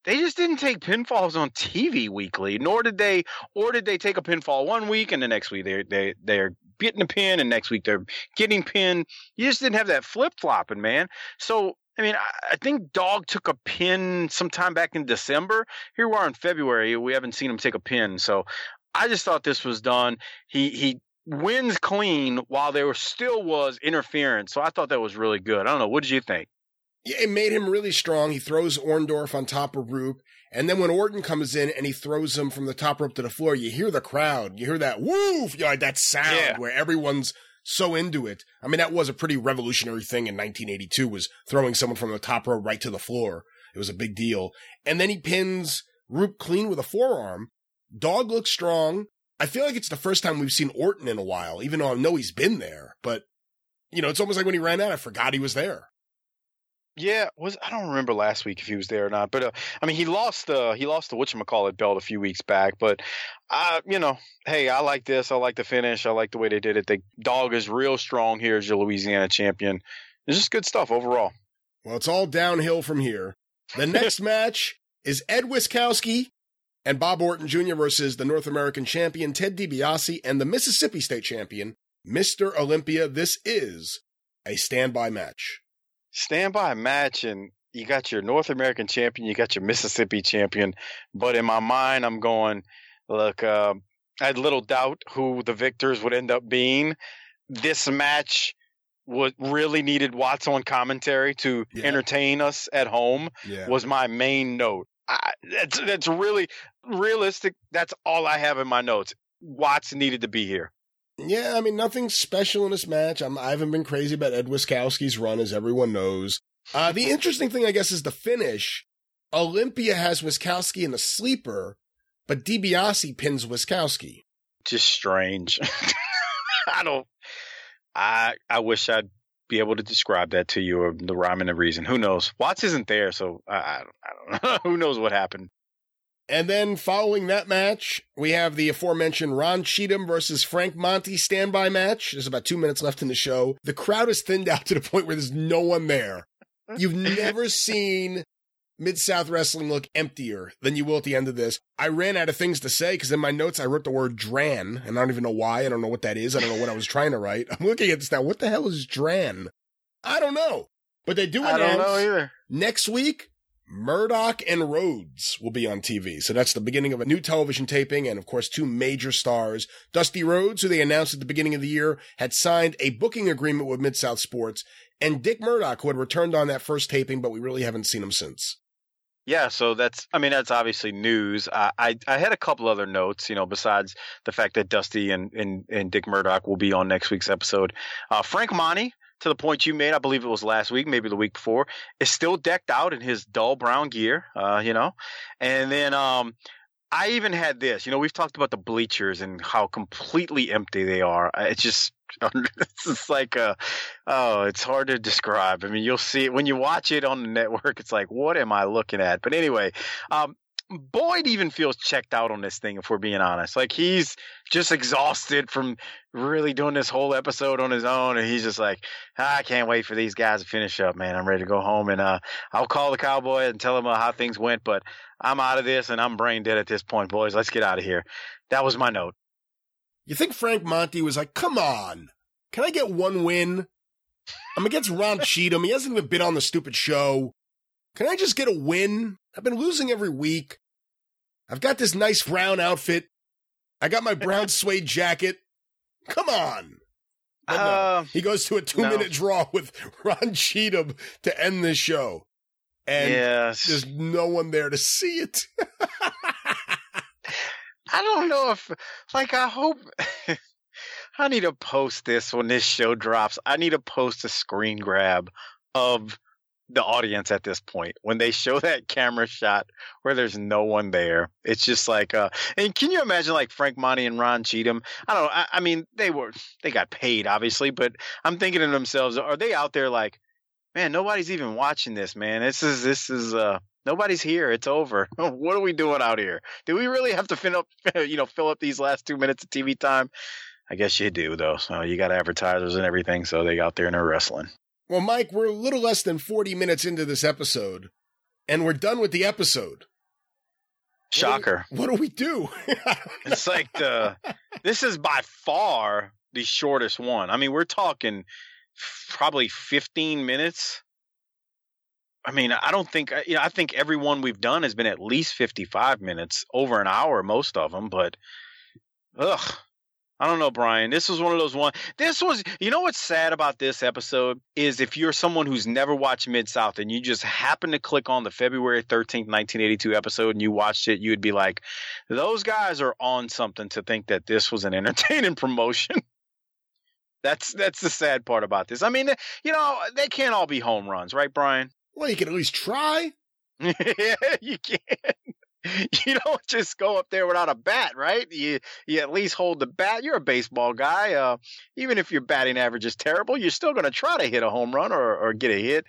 They just didn't take pinfalls on TV weekly, nor did they, or did they take a pinfall one week and the next week they they they're getting a pin and next week they're getting pinned. You just didn't have that flip flopping, man. So I mean, I, think Dog took a pin sometime back in December. Here we are in February. We haven't seen him take a pin. So I just thought this was done. He he wins clean while there still was interference. So I thought that was really good. I don't know. What did you think? Yeah, it made him really strong. He throws Orndorff on top of Roop. And then when Orton comes in and he throws him from the top rope to the floor, you hear the crowd. You hear that woof, you know, that sound Yeah. where everyone's so into it. I mean, that was a pretty revolutionary thing in 1982 was throwing someone from the top row right to the floor. It was a big deal. And then he pins Roop clean with a forearm. Dog looks strong. I feel like it's the first time we've seen Orton in a while, even though I know he's been there. But, you know, it's almost like when he ran out, I forgot he was there. Yeah, was I don't remember last week if he was there or not, but uh, I mean he lost the he lost the whatchamacallit belt a few weeks back, but I you know, hey, I like this. I like the finish. I like the way they did it. The dog is real strong here as your Louisiana champion. It's just good stuff overall. Well, it's all downhill from here. The next match is Ed Wiskowski and Bob Orton Jr. versus the North American champion Ted DiBiase and the Mississippi State champion Mr. Olympia. This is a standby match. Standby match, and you got your North American champion, you got your Mississippi champion, but in my mind, I'm going, look, uh, I had little doubt who the victors would end up being. This match was really needed Watts on commentary to Yeah. entertain us at home. Yeah. was my main note. I, that's that's really realistic. That's all I have in my notes. Watts needed to be here. Yeah, I mean, nothing special in this match. I'm, I haven't been crazy about Ed Wiskowski's run, as everyone knows. Uh, the interesting thing, I guess, is the finish. Olympia has Wiskowski in the sleeper, but DiBiase pins Wiskowski. Just strange. I don't. I I wish I'd be able to describe that to you or the rhyme and the reason. Who knows? Watts isn't there, so I I, I don't know. Who knows what happened? And then following that match, we have the aforementioned Ron Cheatham versus Frank Monte standby match. There's about two minutes left in the show. The crowd is thinned out to the point where there's no one there. You've never seen Mid South Wrestling look emptier than you will at the end of this. I ran out of things to say because in my notes I wrote the word Dran, and I don't even know why. I don't know what that is. I don't know what I was trying to write. I'm looking at this now. What the hell is Dran? I don't know. But they do I don't know either. next week Murdoch and Rhodes will be on TV. So that's the beginning of a new television taping. And of course, two major stars. Dusty Rhodes, who they announced at the beginning of the year, had signed a booking agreement with Mid South Sports. And Dick Murdoch, who had returned on that first taping, but we really haven't seen him since. Yeah, so that's I mean that's obviously news. I, I I had a couple other notes, you know, besides the fact that Dusty and and, and Dick Murdoch will be on next week's episode. Uh, Frank Monte, to the point you made, I believe it was last week, maybe the week before, is still decked out in his dull brown gear, uh, you know, and then um. I even had this, you know, we've talked about the bleachers and how completely empty they are. It's just, it's just like, uh, oh, it's hard to describe. I mean, you'll see it when you watch it on the network. It's like, what am I looking at? But anyway, um, Boyd even feels checked out on this thing, if we're being honest. Like he's just exhausted from really doing this whole episode on his own, and he's just like, I can't wait for these guys to finish up, man. I'm ready to go home, and uh, I'll call the cowboy and tell him uh, how things went. But I'm out of this, and I'm brain dead at this point, boys. Let's get out of here. That was my note. You think Frank Monte was like, come on, can I get one win? I'm against Ron Cheatham. He hasn't even been on the stupid show. Can I just get a win? I've been losing every week. I've got this nice brown outfit. I got my brown suede jacket. Come on. No, Uh, he goes to a two no. minute draw with Ron Cheatham to end this show. And yes. there's no one there to see it. I don't know if, like, I hope, I need to post this when this show drops. I need to post a screen grab of the audience at this point when they show that camera shot where there's no one there. It's just like, uh, and can you imagine like Frank Monte and Ron Cheatham? I don't know. I, I mean, they were they got paid obviously, but I'm thinking to themselves, are they out there like, man, nobody's even watching this, man. This is this is uh nobody's here. It's over. what are we doing out here? Do we really have to fill up, you know, fill up these last two minutes of TV time? I guess you do, though. So you got advertisers and everything, so they out there and they're wrestling. Well, Mike, we're a little less than 40 minutes into this episode, and we're done with the episode. Shocker. What do we, what do, we do? it's like the this is by far the shortest one. I mean, we're talking probably 15 minutes. I mean, I don't think you know. I think every one we've done has been at least 55 minutes, over an hour, most of them. But, ugh, I don't know, Brian. This was one of those one. This was, you know, what's sad about this episode is if you're someone who's never watched Mid South and you just happen to click on the February 13th, 1982 episode and you watched it, you would be like, those guys are on something to think that this was an entertaining promotion. that's that's the sad part about this. I mean, eh, you know, they can't all be home runs, right, Brian? Well, you can at least try. yeah, you can. you don't just go up there without a bat, right? You you at least hold the bat. You're a baseball guy. Uh, even if your batting average is terrible, you're still going to try to hit a home run or, or get a hit.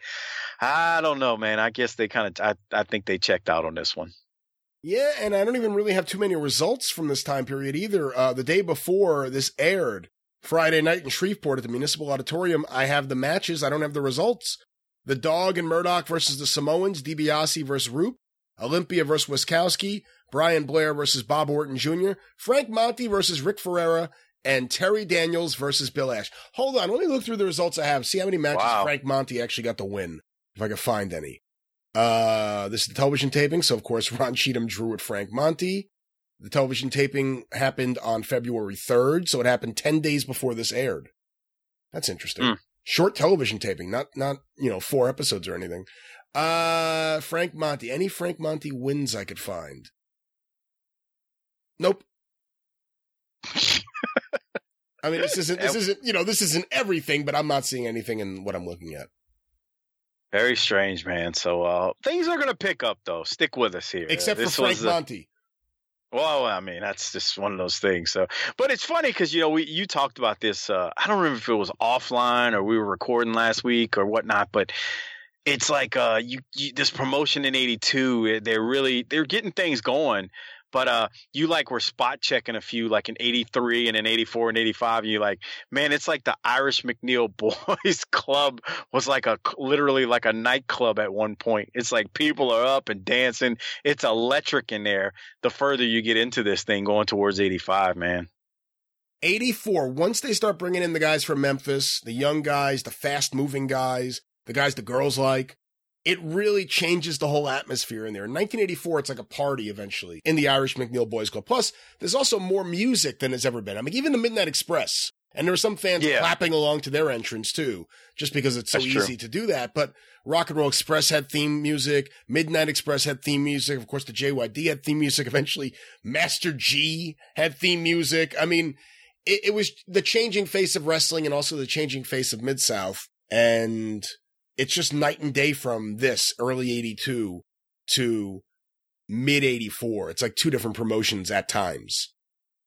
I don't know, man. I guess they kind of. I I think they checked out on this one. Yeah, and I don't even really have too many results from this time period either. Uh, the day before this aired, Friday night in Shreveport at the Municipal Auditorium, I have the matches. I don't have the results. The Dog and Murdoch versus the Samoans, DiBiase versus Roop, Olympia versus Wiskowski, Brian Blair versus Bob Orton Jr., Frank Monte versus Rick Ferreira, and Terry Daniels versus Bill Ash. Hold on, let me look through the results I have. See how many matches wow. Frank Monte actually got to win, if I can find any. Uh, this is the television taping, so of course Ron Cheatham drew with Frank Monte. The television taping happened on February 3rd, so it happened 10 days before this aired. That's interesting. Mm. Short television taping, not not, you know, four episodes or anything. Uh, Frank Monte. Any Frank Monte wins I could find. Nope. I mean, this isn't, this isn't, you know, this isn't everything, but I'm not seeing anything in what I'm looking at. Very strange, man. So, uh, things are going to pick up though. Stick with us here. Except uh, for Frank Monte. Well, I mean, that's just one of those things. So, but it's funny because you know we you talked about this. Uh, I don't remember if it was offline or we were recording last week or whatnot, but it's like uh you, you, this promotion in 82 eh, they're really they're getting things going but uh you like were spot checking a few like in 83 and in 84 and 85 and you like man it's like the irish mcneil boys club was like a literally like a nightclub at one point. It's like people are up and dancing. It's electric in there the further you get into this thing going towards 85 man. 84 once they start bringing in the guys from memphis the young guys the fast moving guys the guys the girls like. It really changes the whole atmosphere in there. In 1984, it's like a party eventually in the Irish McNeil Boys Club. Plus, there's also more music than has ever been. I mean, even the Midnight Express. And there were some fans yeah. clapping along to their entrance too, just because it's so That's easy true. to do that. But Rock and Roll Express had theme music. Midnight Express had theme music. Of course, the JYD had theme music. Eventually, Master G had theme music. I mean, it, it was the changing face of wrestling and also the changing face of Mid South. And it's just night and day from this early 82 to mid 84. It's like two different promotions at times.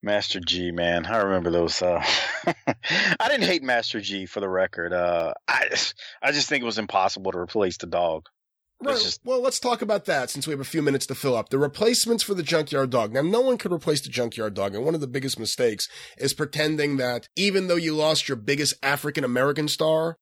Master G, man, I remember those. Uh, I didn't hate Master G for the record. Uh, I I just think it was impossible to replace the dog. Right. Just... Well, let's talk about that since we have a few minutes to fill up. The replacements for the Junkyard Dog. Now, no one could replace the Junkyard Dog, and one of the biggest mistakes is pretending that even though you lost your biggest African American star,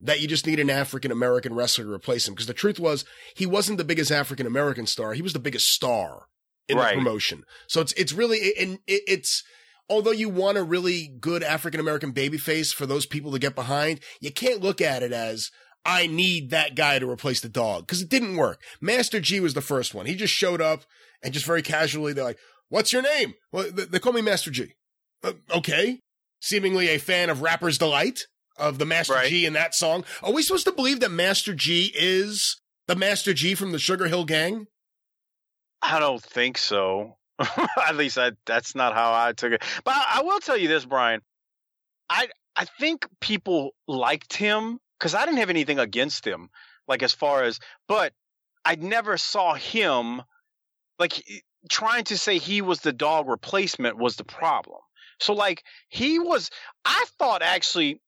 that you just need an African American wrestler to replace him. Because the truth was, he wasn't the biggest African American star. He was the biggest star in right. the promotion. So it's, it's really, and it, it's, although you want a really good African American babyface for those people to get behind, you can't look at it as, I need that guy to replace the dog. Cause it didn't work. Master G was the first one. He just showed up and just very casually, they're like, what's your name? Well, they call me Master G. Uh, okay. Seemingly a fan of Rapper's Delight of the Master right. G in that song. Are we supposed to believe that Master G is the Master G from the Sugar Hill Gang? I don't think so. At least I, that's not how I took it. But I, I will tell you this, Brian. I I think people liked him because I didn't have anything against him, like as far as, but I never saw him like trying to say he was the dog replacement was the problem. So like he was, I thought actually,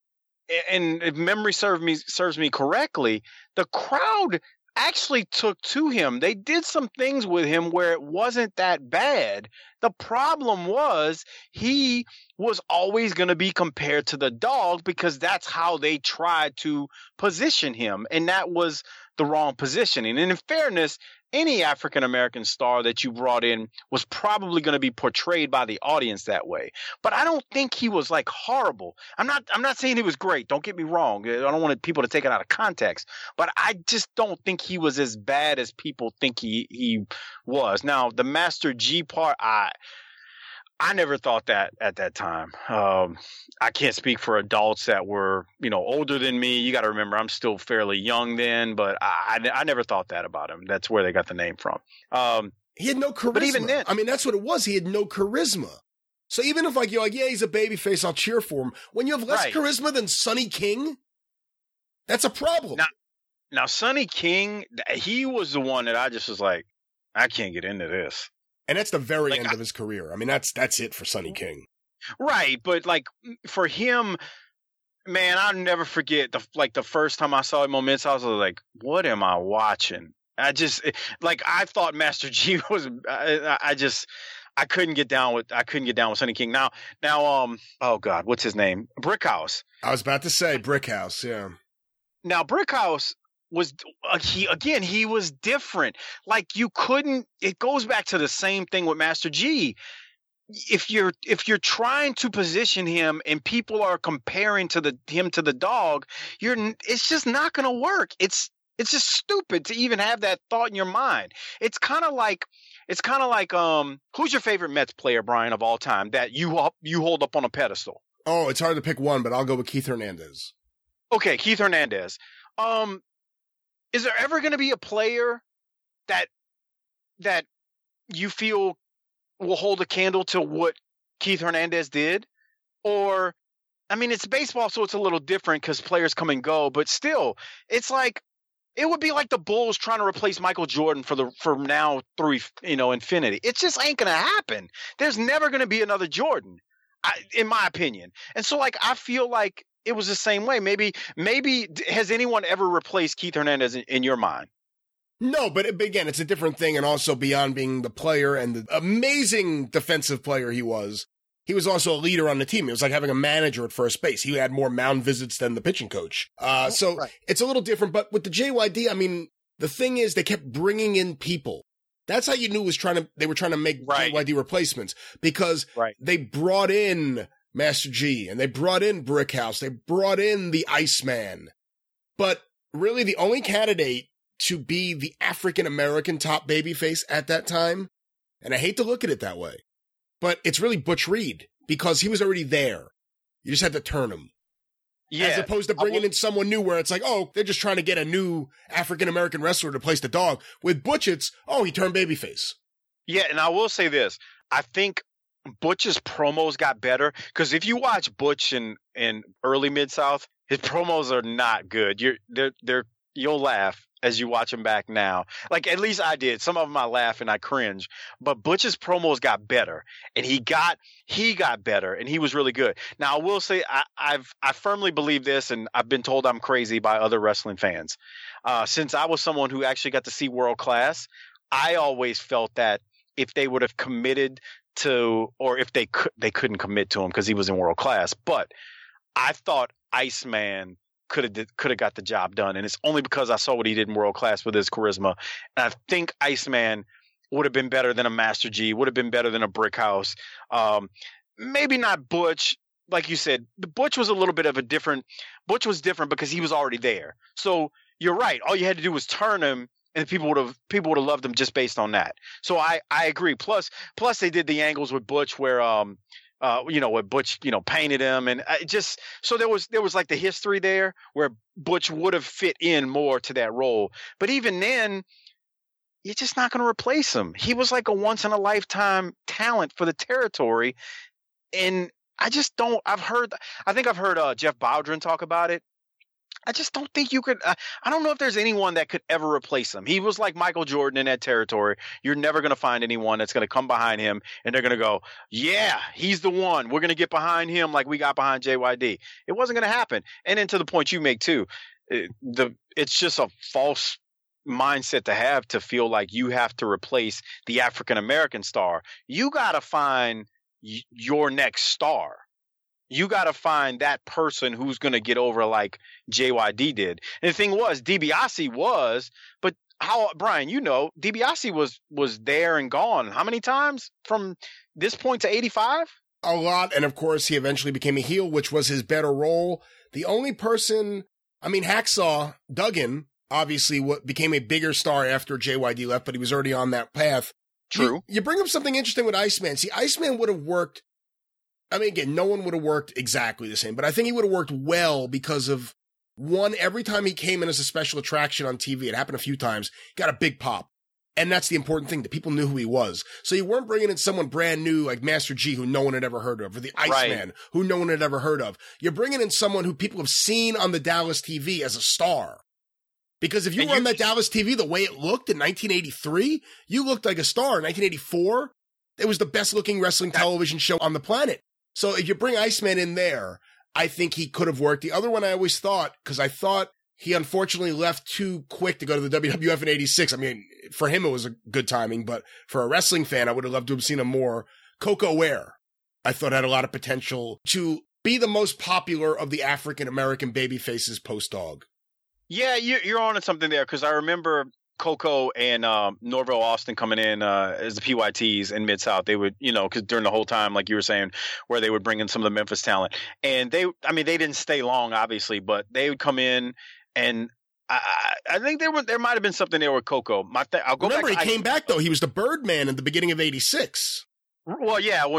and if memory serves me serves me correctly, the crowd actually took to him. They did some things with him where it wasn't that bad. The problem was he was always going to be compared to the dog because that's how they tried to position him. And that was the wrong positioning. And in fairness, any African American star that you brought in was probably going to be portrayed by the audience that way. But I don't think he was like horrible. I'm not I'm not saying he was great. Don't get me wrong. I don't want people to take it out of context. But I just don't think he was as bad as people think he he was. Now, the Master G part I I never thought that at that time. Um, I can't speak for adults that were, you know, older than me. You got to remember, I'm still fairly young then, but I, I, I, never thought that about him. That's where they got the name from. Um, he had no charisma. But even then, I mean, that's what it was. He had no charisma. So even if like you're like, yeah, he's a baby face, I'll cheer for him. When you have less right. charisma than Sonny King, that's a problem. Now, now, Sonny King, he was the one that I just was like, I can't get into this. And that's the very like, end I, of his career. I mean, that's that's it for Sonny King. Right, but like for him, man, I'll never forget the like the first time I saw him on Mid I was like, "What am I watching?" I just eh, like I thought Master G was. I, I just I couldn't get down with I couldn't get down with Sonny King. Now now um oh God, what's his name? Brickhouse. I was about to say Brickhouse. Yeah. Now Brickhouse, was uh, he again he was different. Like you couldn't it goes back to the same thing with master g. If you're if you're trying to position him and people are comparing to the him to the dog you're it's just not going to work. It's it's just stupid to even have that thought in your mind. It's kind of like it's kind of like um who's your favorite Mets player Brian of all time that you you hold up on a pedestal? Oh it's hard to pick one but I'll go with Keith Hernandez. Okay Keith Hernandez. Um is there ever going to be a player that that you feel will hold a candle to what Keith Hernandez did? Or I mean, it's baseball, so it's a little different because players come and go, but still, it's like it would be like the Bulls trying to replace Michael Jordan for the for now through you know infinity. It just ain't gonna happen. There's never gonna be another Jordan, I, in my opinion. And so, like, I feel like it was the same way. Maybe, maybe has anyone ever replaced Keith Hernandez in, in your mind? No, but again, it's a different thing. And also beyond being the player and the amazing defensive player he was, he was also a leader on the team. It was like having a manager at first base. He had more mound visits than the pitching coach. Uh, so right. it's a little different. But with the JYD, I mean, the thing is they kept bringing in people. That's how you knew was trying to, they were trying to make right. JYD replacements because right. they brought in Master G, and they brought in Brickhouse, they brought in the Iceman. But really, the only candidate to be the African American top babyface at that time, and I hate to look at it that way, but it's really Butch Reed because he was already there. You just had to turn him. Yeah. As opposed to bringing in someone new where it's like, oh, they're just trying to get a new African American wrestler to place the dog. With Butch, it's, oh, he turned babyface. Yeah, and I will say this. I think Butch's promos got better because if you watch Butch in in early Mid South, his promos are not good. You're they're they're you'll laugh as you watch him back now. Like at least I did. Some of them I laugh and I cringe, but Butch's promos got better, and he got he got better, and he was really good. Now I will say I, I've I firmly believe this, and I've been told I'm crazy by other wrestling fans. Uh, since I was someone who actually got to see world class, I always felt that if they would have committed to, or if they could, they couldn't commit to him because he was in world class. But I thought Iceman could have could have got the job done, and it's only because I saw what he did in world class with his charisma. And I think Iceman would have been better than a Master G, would have been better than a Brickhouse. Um, maybe not Butch, like you said. the Butch was a little bit of a different. Butch was different because he was already there. So you're right. All you had to do was turn him and people would have people would have loved him just based on that. So I I agree. Plus plus they did the angles with Butch where um uh you know where Butch you know painted him and I just so there was there was like the history there where Butch would have fit in more to that role. But even then you're just not going to replace him. He was like a once in a lifetime talent for the territory and I just don't. I've heard. I think I've heard uh, Jeff Bowdren talk about it. I just don't think you could. Uh, I don't know if there's anyone that could ever replace him. He was like Michael Jordan in that territory. You're never going to find anyone that's going to come behind him and they're going to go, yeah, he's the one. We're going to get behind him like we got behind JYD. It wasn't going to happen. And then to the point you make too, it, the it's just a false mindset to have to feel like you have to replace the African American star. You got to find y- your next star you got to find that person who's going to get over like JYD did. And the thing was, DiBiase was, but how Brian, you know, DiBiase was was there and gone. How many times from this point to 85? A lot, and of course he eventually became a heel, which was his better role. The only person, I mean, Hacksaw Duggan obviously what became a bigger star after JYD left, but he was already on that path. True. You, you bring up something interesting with Iceman. See, Iceman would have worked I mean, again, no one would have worked exactly the same, but I think he would have worked well because of one, every time he came in as a special attraction on TV, it happened a few times, got a big pop. And that's the important thing that people knew who he was. So you weren't bringing in someone brand new like Master G who no one had ever heard of or the Iceman right. who no one had ever heard of. You're bringing in someone who people have seen on the Dallas TV as a star. Because if you and were on that Dallas TV the way it looked in 1983, you looked like a star. In 1984, it was the best looking wrestling television show on the planet. So if you bring Iceman in there, I think he could have worked. The other one I always thought, because I thought he unfortunately left too quick to go to the WWF in 86. I mean, for him, it was a good timing, but for a wrestling fan, I would have loved to have seen him more. Koko Ware, I thought had a lot of potential to be the most popular of the African American baby faces post dog. Yeah, you're on to something there because I remember Koko and um, Norvell Austin coming in uh, as the PYTs in Mid South, they would, you know, because during the whole time, like you were saying, where they would bring in some of the Memphis talent, and they, I mean, they didn't stay long, obviously, but they would come in, and I, I think there were there might have been something there with Koko. My th- I'll go Remember, back. he came back though. He was the Birdman in the beginning of '86. Well, yeah, well,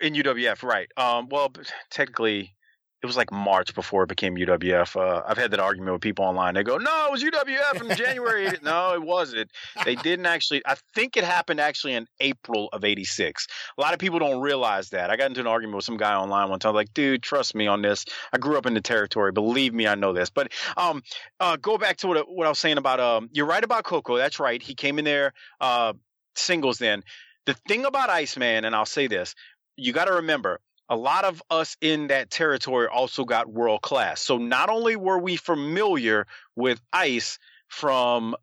in UWF, right? Um, well, technically, it was like March before it became UWF. Uh, I've had that argument with people online. They go, "No, it was UWF in January." no, it wasn't. They didn't actually. I think it happened actually in April of '86. A lot of people don't realize that. I got into an argument with some guy online one time. Like, dude, trust me on this. I grew up in the territory. Believe me, I know this. But um, uh, go back to what what I was saying about um. You're right about Koko. That's right. He came in there uh singles. Then the thing about Iceman, and I'll say this, you got to remember a lot of us in that territory also got world class. So not only were we familiar with Ice from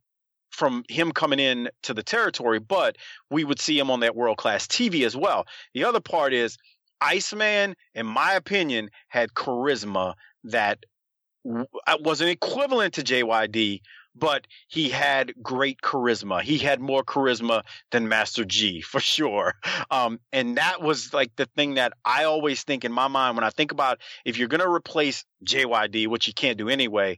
from him coming in to the territory, but we would see him on that world class TV as well. The other part is Iceman, in my opinion, had charisma that uh, was an equivalent to JYD, but he had great charisma. He had more charisma than Master G for sure. Um, and that was like the thing that I always think in my mind when I think about if you're going to replace JYD, which you can't do anyway.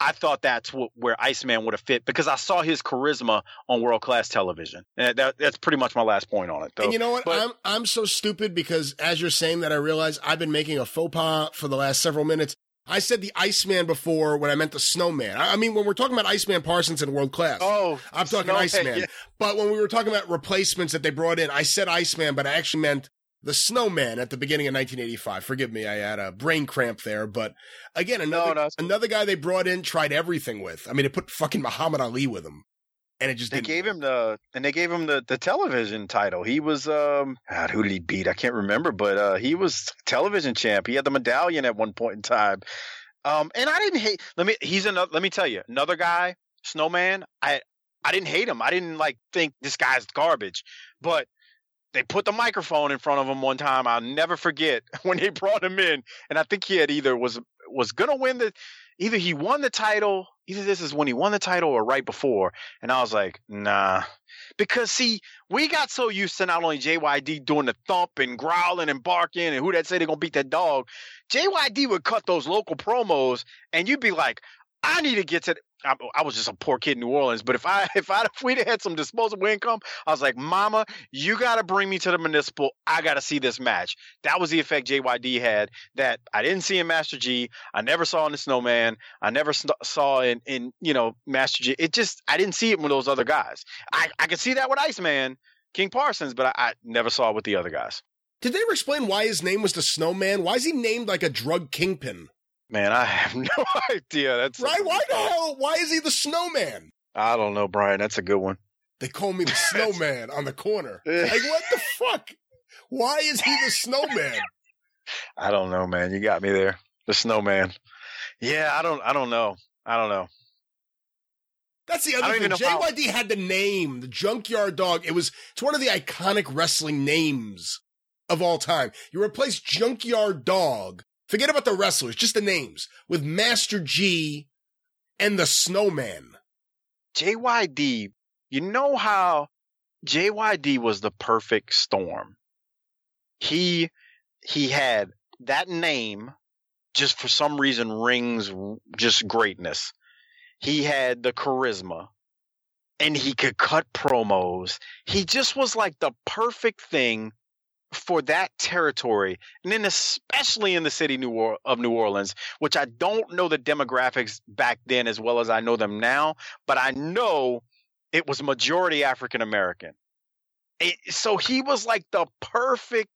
I thought that's what, where Iceman would have fit because I saw his charisma on world class television. And that, that's pretty much my last point on it. Though. And you know what? But, I'm I'm so stupid because as you're saying that, I realize I've been making a faux pas for the last several minutes. I said the Iceman before when I meant the Snowman. I mean, when we're talking about Iceman Parsons in world class, oh, I'm talking Snowman, Iceman. Yeah. But when we were talking about replacements that they brought in, I said Iceman, but I actually meant the Snowman at the beginning of 1985. Forgive me, I had a brain cramp there. But again, another no, no, another guy they brought in tried everything with. I mean, it put fucking Muhammad Ali with him and it just they gave him the and they gave him the the television title. He was um God, who did he beat? I can't remember, but uh he was television champ. He had the medallion at one point in time. Um and I didn't hate let me he's another let me tell you, another guy, Snowman, I I didn't hate him. I didn't like think this guy's garbage. But they put the microphone in front of him one time. I'll never forget when they brought him in, and I think he had either was was gonna win the either he won the title, either this is when he won the title or right before. And I was like, nah. Because see, we got so used to not only JYD doing the thump and growling and barking and who that say they're gonna beat that dog. JYD would cut those local promos and you'd be like, I need to get to. I, I, was just a poor kid in New Orleans, but if I if I if we'd had some disposable income, I was like, Mama, you got to bring me to the municipal. I got to see this match. That was the effect JYD had that I didn't see in Master G. I never saw in the Snowman. I never saw in in you know Master G. It just I didn't see it with those other guys. I I could see that with Iceman, King Parsons, but I, I never saw it with the other guys. Did they ever explain why his name was the Snowman? Why is he named like a drug kingpin? Man, I have no idea. That's right. Why the hell? Why is he the Snowman? I don't know, Brian. That's a good one. They call me the Snowman on the corner. Like what the fuck? Why is he the Snowman? I don't know, man. You got me there. The Snowman. Yeah, I don't. I don't know. I don't know. That's the other thing. JYD how... had the name, the Junkyard Dog. It was it's one of the iconic wrestling names of all time. You replace Junkyard Dog, forget about the wrestlers, just the names, with Master G and the Snowman. JYD, you know how JYD was the perfect storm. He he had that name just for some reason rings just greatness. He had the charisma and he could cut promos. He just was like the perfect thing for that territory. And then especially in the city of New Orleans, which I don't know the demographics back then as well as I know them now, but I know it was majority African American. Eh, so he was like the perfect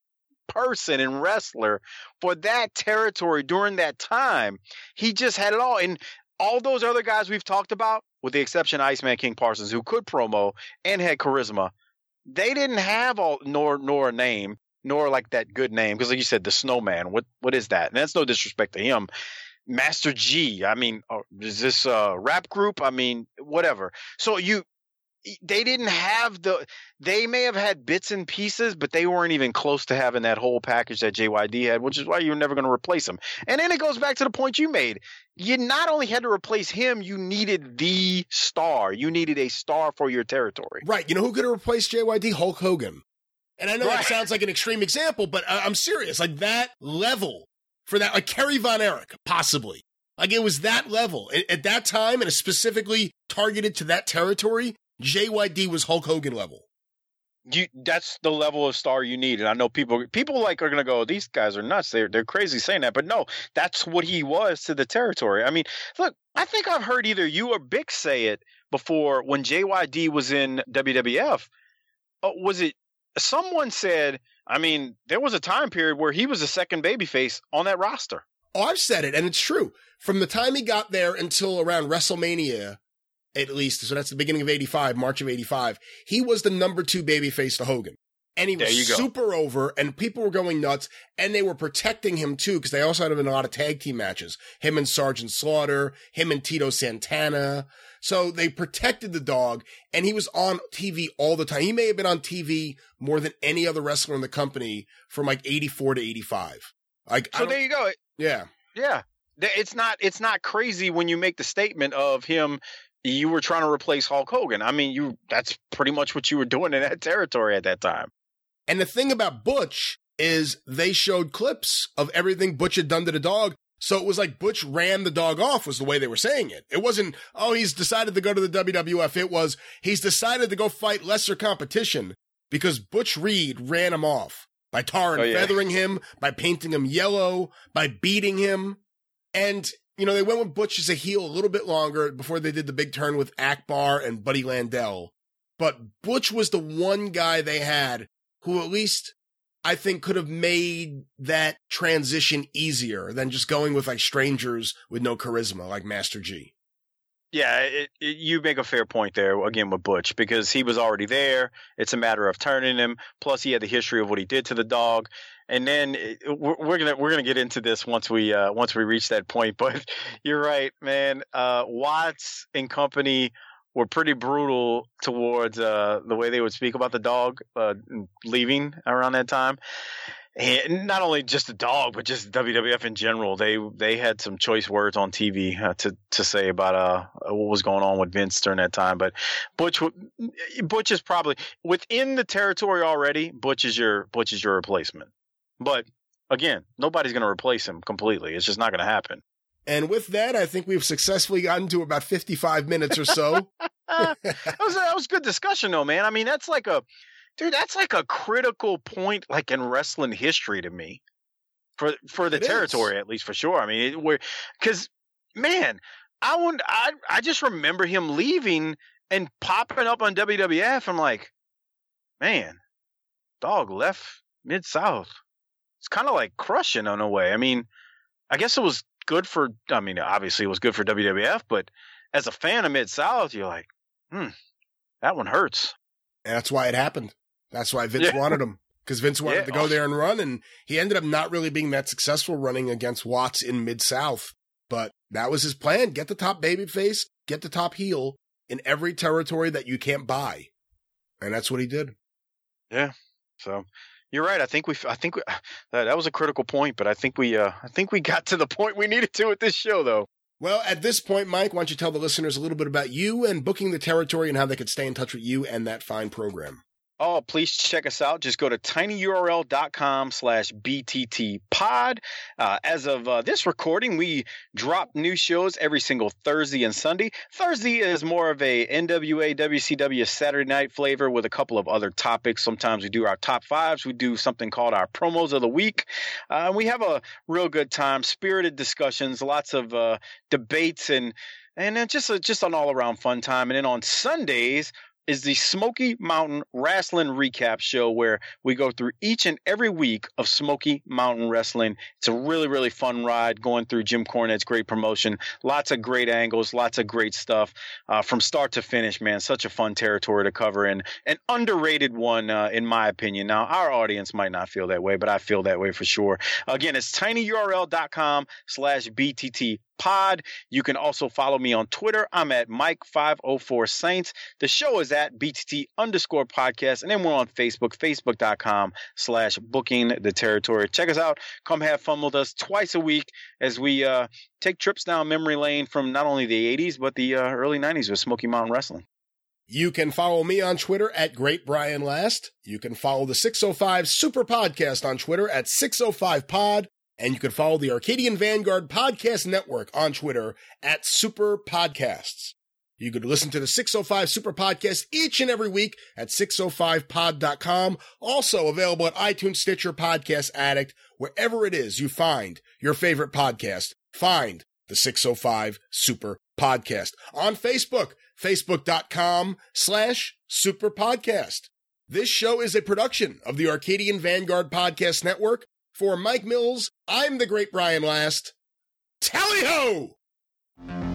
person and wrestler for that territory during that time. He just had it all. And all those other guys we've talked about, with the exception of Iceman King Parsons, who could promo and had charisma, they didn't have all nor nor a name nor like that good name because like you said the snowman what what is that? And that's no disrespect to him. Master g i mean uh, is this a rap group? I mean whatever. So you they didn't have the they may have had bits and pieces but they weren't even close to having that whole package that JYD had which is why you're never going to replace him. And then it goes back to the point you made. You not only had to replace him you needed the star. You needed a star for your territory. Right. You know who could have replaced JYD Hulk Hogan and I know right. it sounds like an extreme example but I'm serious like that level for that like Kerry Von Erich possibly like it was that level at, at that time and specifically targeted to that territory JYD was Hulk Hogan level. You, that's the level of star you need, and I know people people like are gonna go, these guys are nuts. They're they're crazy saying that, but no, that's what he was to the territory. I mean, look, I think I've heard either you or Bick say it before when JYD was in WWF. Uh, was it someone said? I mean, there was a time period where he was a second babyface on that roster. Oh, I've said it, and it's true. From the time he got there until around WrestleMania at least. So that's the beginning of 85, March of 85. He was the number two babyface to Hogan. And he was super over and people were going nuts and they were protecting him too because they also had him in a lot of tag team matches. Him and Sergeant Slaughter, him and Tito Santana. So they protected the dog and he was on TV all the time. He may have been on TV more than any other wrestler in the company from like 84 to 85. Like, so there you go. Yeah. Yeah. It's not, it's not crazy when you make the statement of him you were trying to replace Hulk Hogan. I mean, you that's pretty much what you were doing in that territory at that time. And the thing about Butch is they showed clips of everything Butch had done to the dog. So it was like Butch ran the dog off was the way they were saying it. It wasn't, oh, he's decided to go to the WWF. It was, he's decided to go fight lesser competition because Butch Reed ran him off by tar and oh, yeah. feathering him, by painting him yellow, by beating him. And you know, they went with Butch as a heel a little bit longer before they did the big turn with Akbar and Buddy Landell. But Butch was the one guy they had who at least I think could have made that transition easier than just going with like strangers with no charisma like Master G. Yeah, it, it, you make a fair point there again with Butch because he was already there. It's a matter of turning him. Plus, he had the history of what he did to the dog and then uh, we're gonna we're gonna get into this once we uh, once we reach that point. But you're right, man. Uh, Watts and company were pretty brutal towards uh, the way they would speak about the dog uh, leaving around that time. And not only just the dog, but just WWF in general. They they had some choice words on TV uh, to to say about uh what was going on with Vince during that time. But Butch Butch is probably within the territory already. Butch is your Butch is your replacement. But again, nobody's going to replace him completely. It's just not going to happen. And with that, I think we've successfully gotten to about 55 minutes or so. that, was, that was good discussion, though, man. I mean, that's like a, dude, that's like a critical point, like in wrestling history to me, for for the it territory is. at least for sure. I mean, it, we're because man, I would, I I just remember him leaving and popping up on WWF. I'm like, man, dog left Mid South. It's kind of like crushing in a way. I mean, I guess it was good for. I mean, obviously it was good for WWF, but as a fan of Mid South, you're like, hmm, that one hurts. And that's why it happened. That's why Vince yeah. wanted him because Vince wanted yeah, to go there and run, and he ended up not really being that successful running against Watts in Mid South. But that was his plan: get the top babyface, get the top heel in every territory that you can't buy, and that's what he did. Yeah. So you're right. I think we. I think we, that that was a critical point, but I think we. Uh, I think we got to the point we needed to with this show, though. Well, at this point, Mike, why don't you tell the listeners a little bit about you and booking the territory and how they could stay in touch with you and that fine program? Oh, please check us out. Just go to tinyurl.com slash bttpod. Uh, as of uh, this recording, we drop new shows every single Thursday and Sunday. Thursday is more of a NWA WCW Saturday night flavor with a couple of other topics. Sometimes we do our top fives. We do something called our promos of the week. Uh, we have a real good time, spirited discussions, lots of uh, debates and and just a, just an all around fun time. And then on Sundays, is the Smoky Mountain Wrestling Recap Show, where we go through each and every week of Smoky Mountain Wrestling. It's a really, really fun ride going through Jim Cornette's great promotion. Lots of great angles, lots of great stuff uh, from start to finish, man. Such a fun territory to cover and an underrated one, uh, in my opinion. Now, our audience might not feel that way, but I feel that way for sure. Again, it's tinyurl.com slash BTT pod. You can also follow me on Twitter. I'm at Mike504 Saints. The show is at BTT underscore podcast. And then we're on Facebook, facebook.com slash booking the territory. Check us out. Come have fun with us twice a week as we uh, take trips down memory lane from not only the 80s, but the uh, early 90s with Smoky Mountain Wrestling. You can follow me on Twitter at Great Brian Last. You can follow the 605 Super Podcast on Twitter at 605 Pod. And you can follow the Arcadian Vanguard Podcast Network on Twitter at Super Podcasts. You could listen to the 605 Super Podcast each and every week at 605pod.com. Also available at iTunes, Stitcher, Podcast Addict, wherever it is you find your favorite podcast. Find the 605 Super Podcast. On Facebook, facebook.com slash super podcast. This show is a production of the Arcadian Vanguard Podcast Network for Mike Mills, I'm the great Brian Last. Tally ho!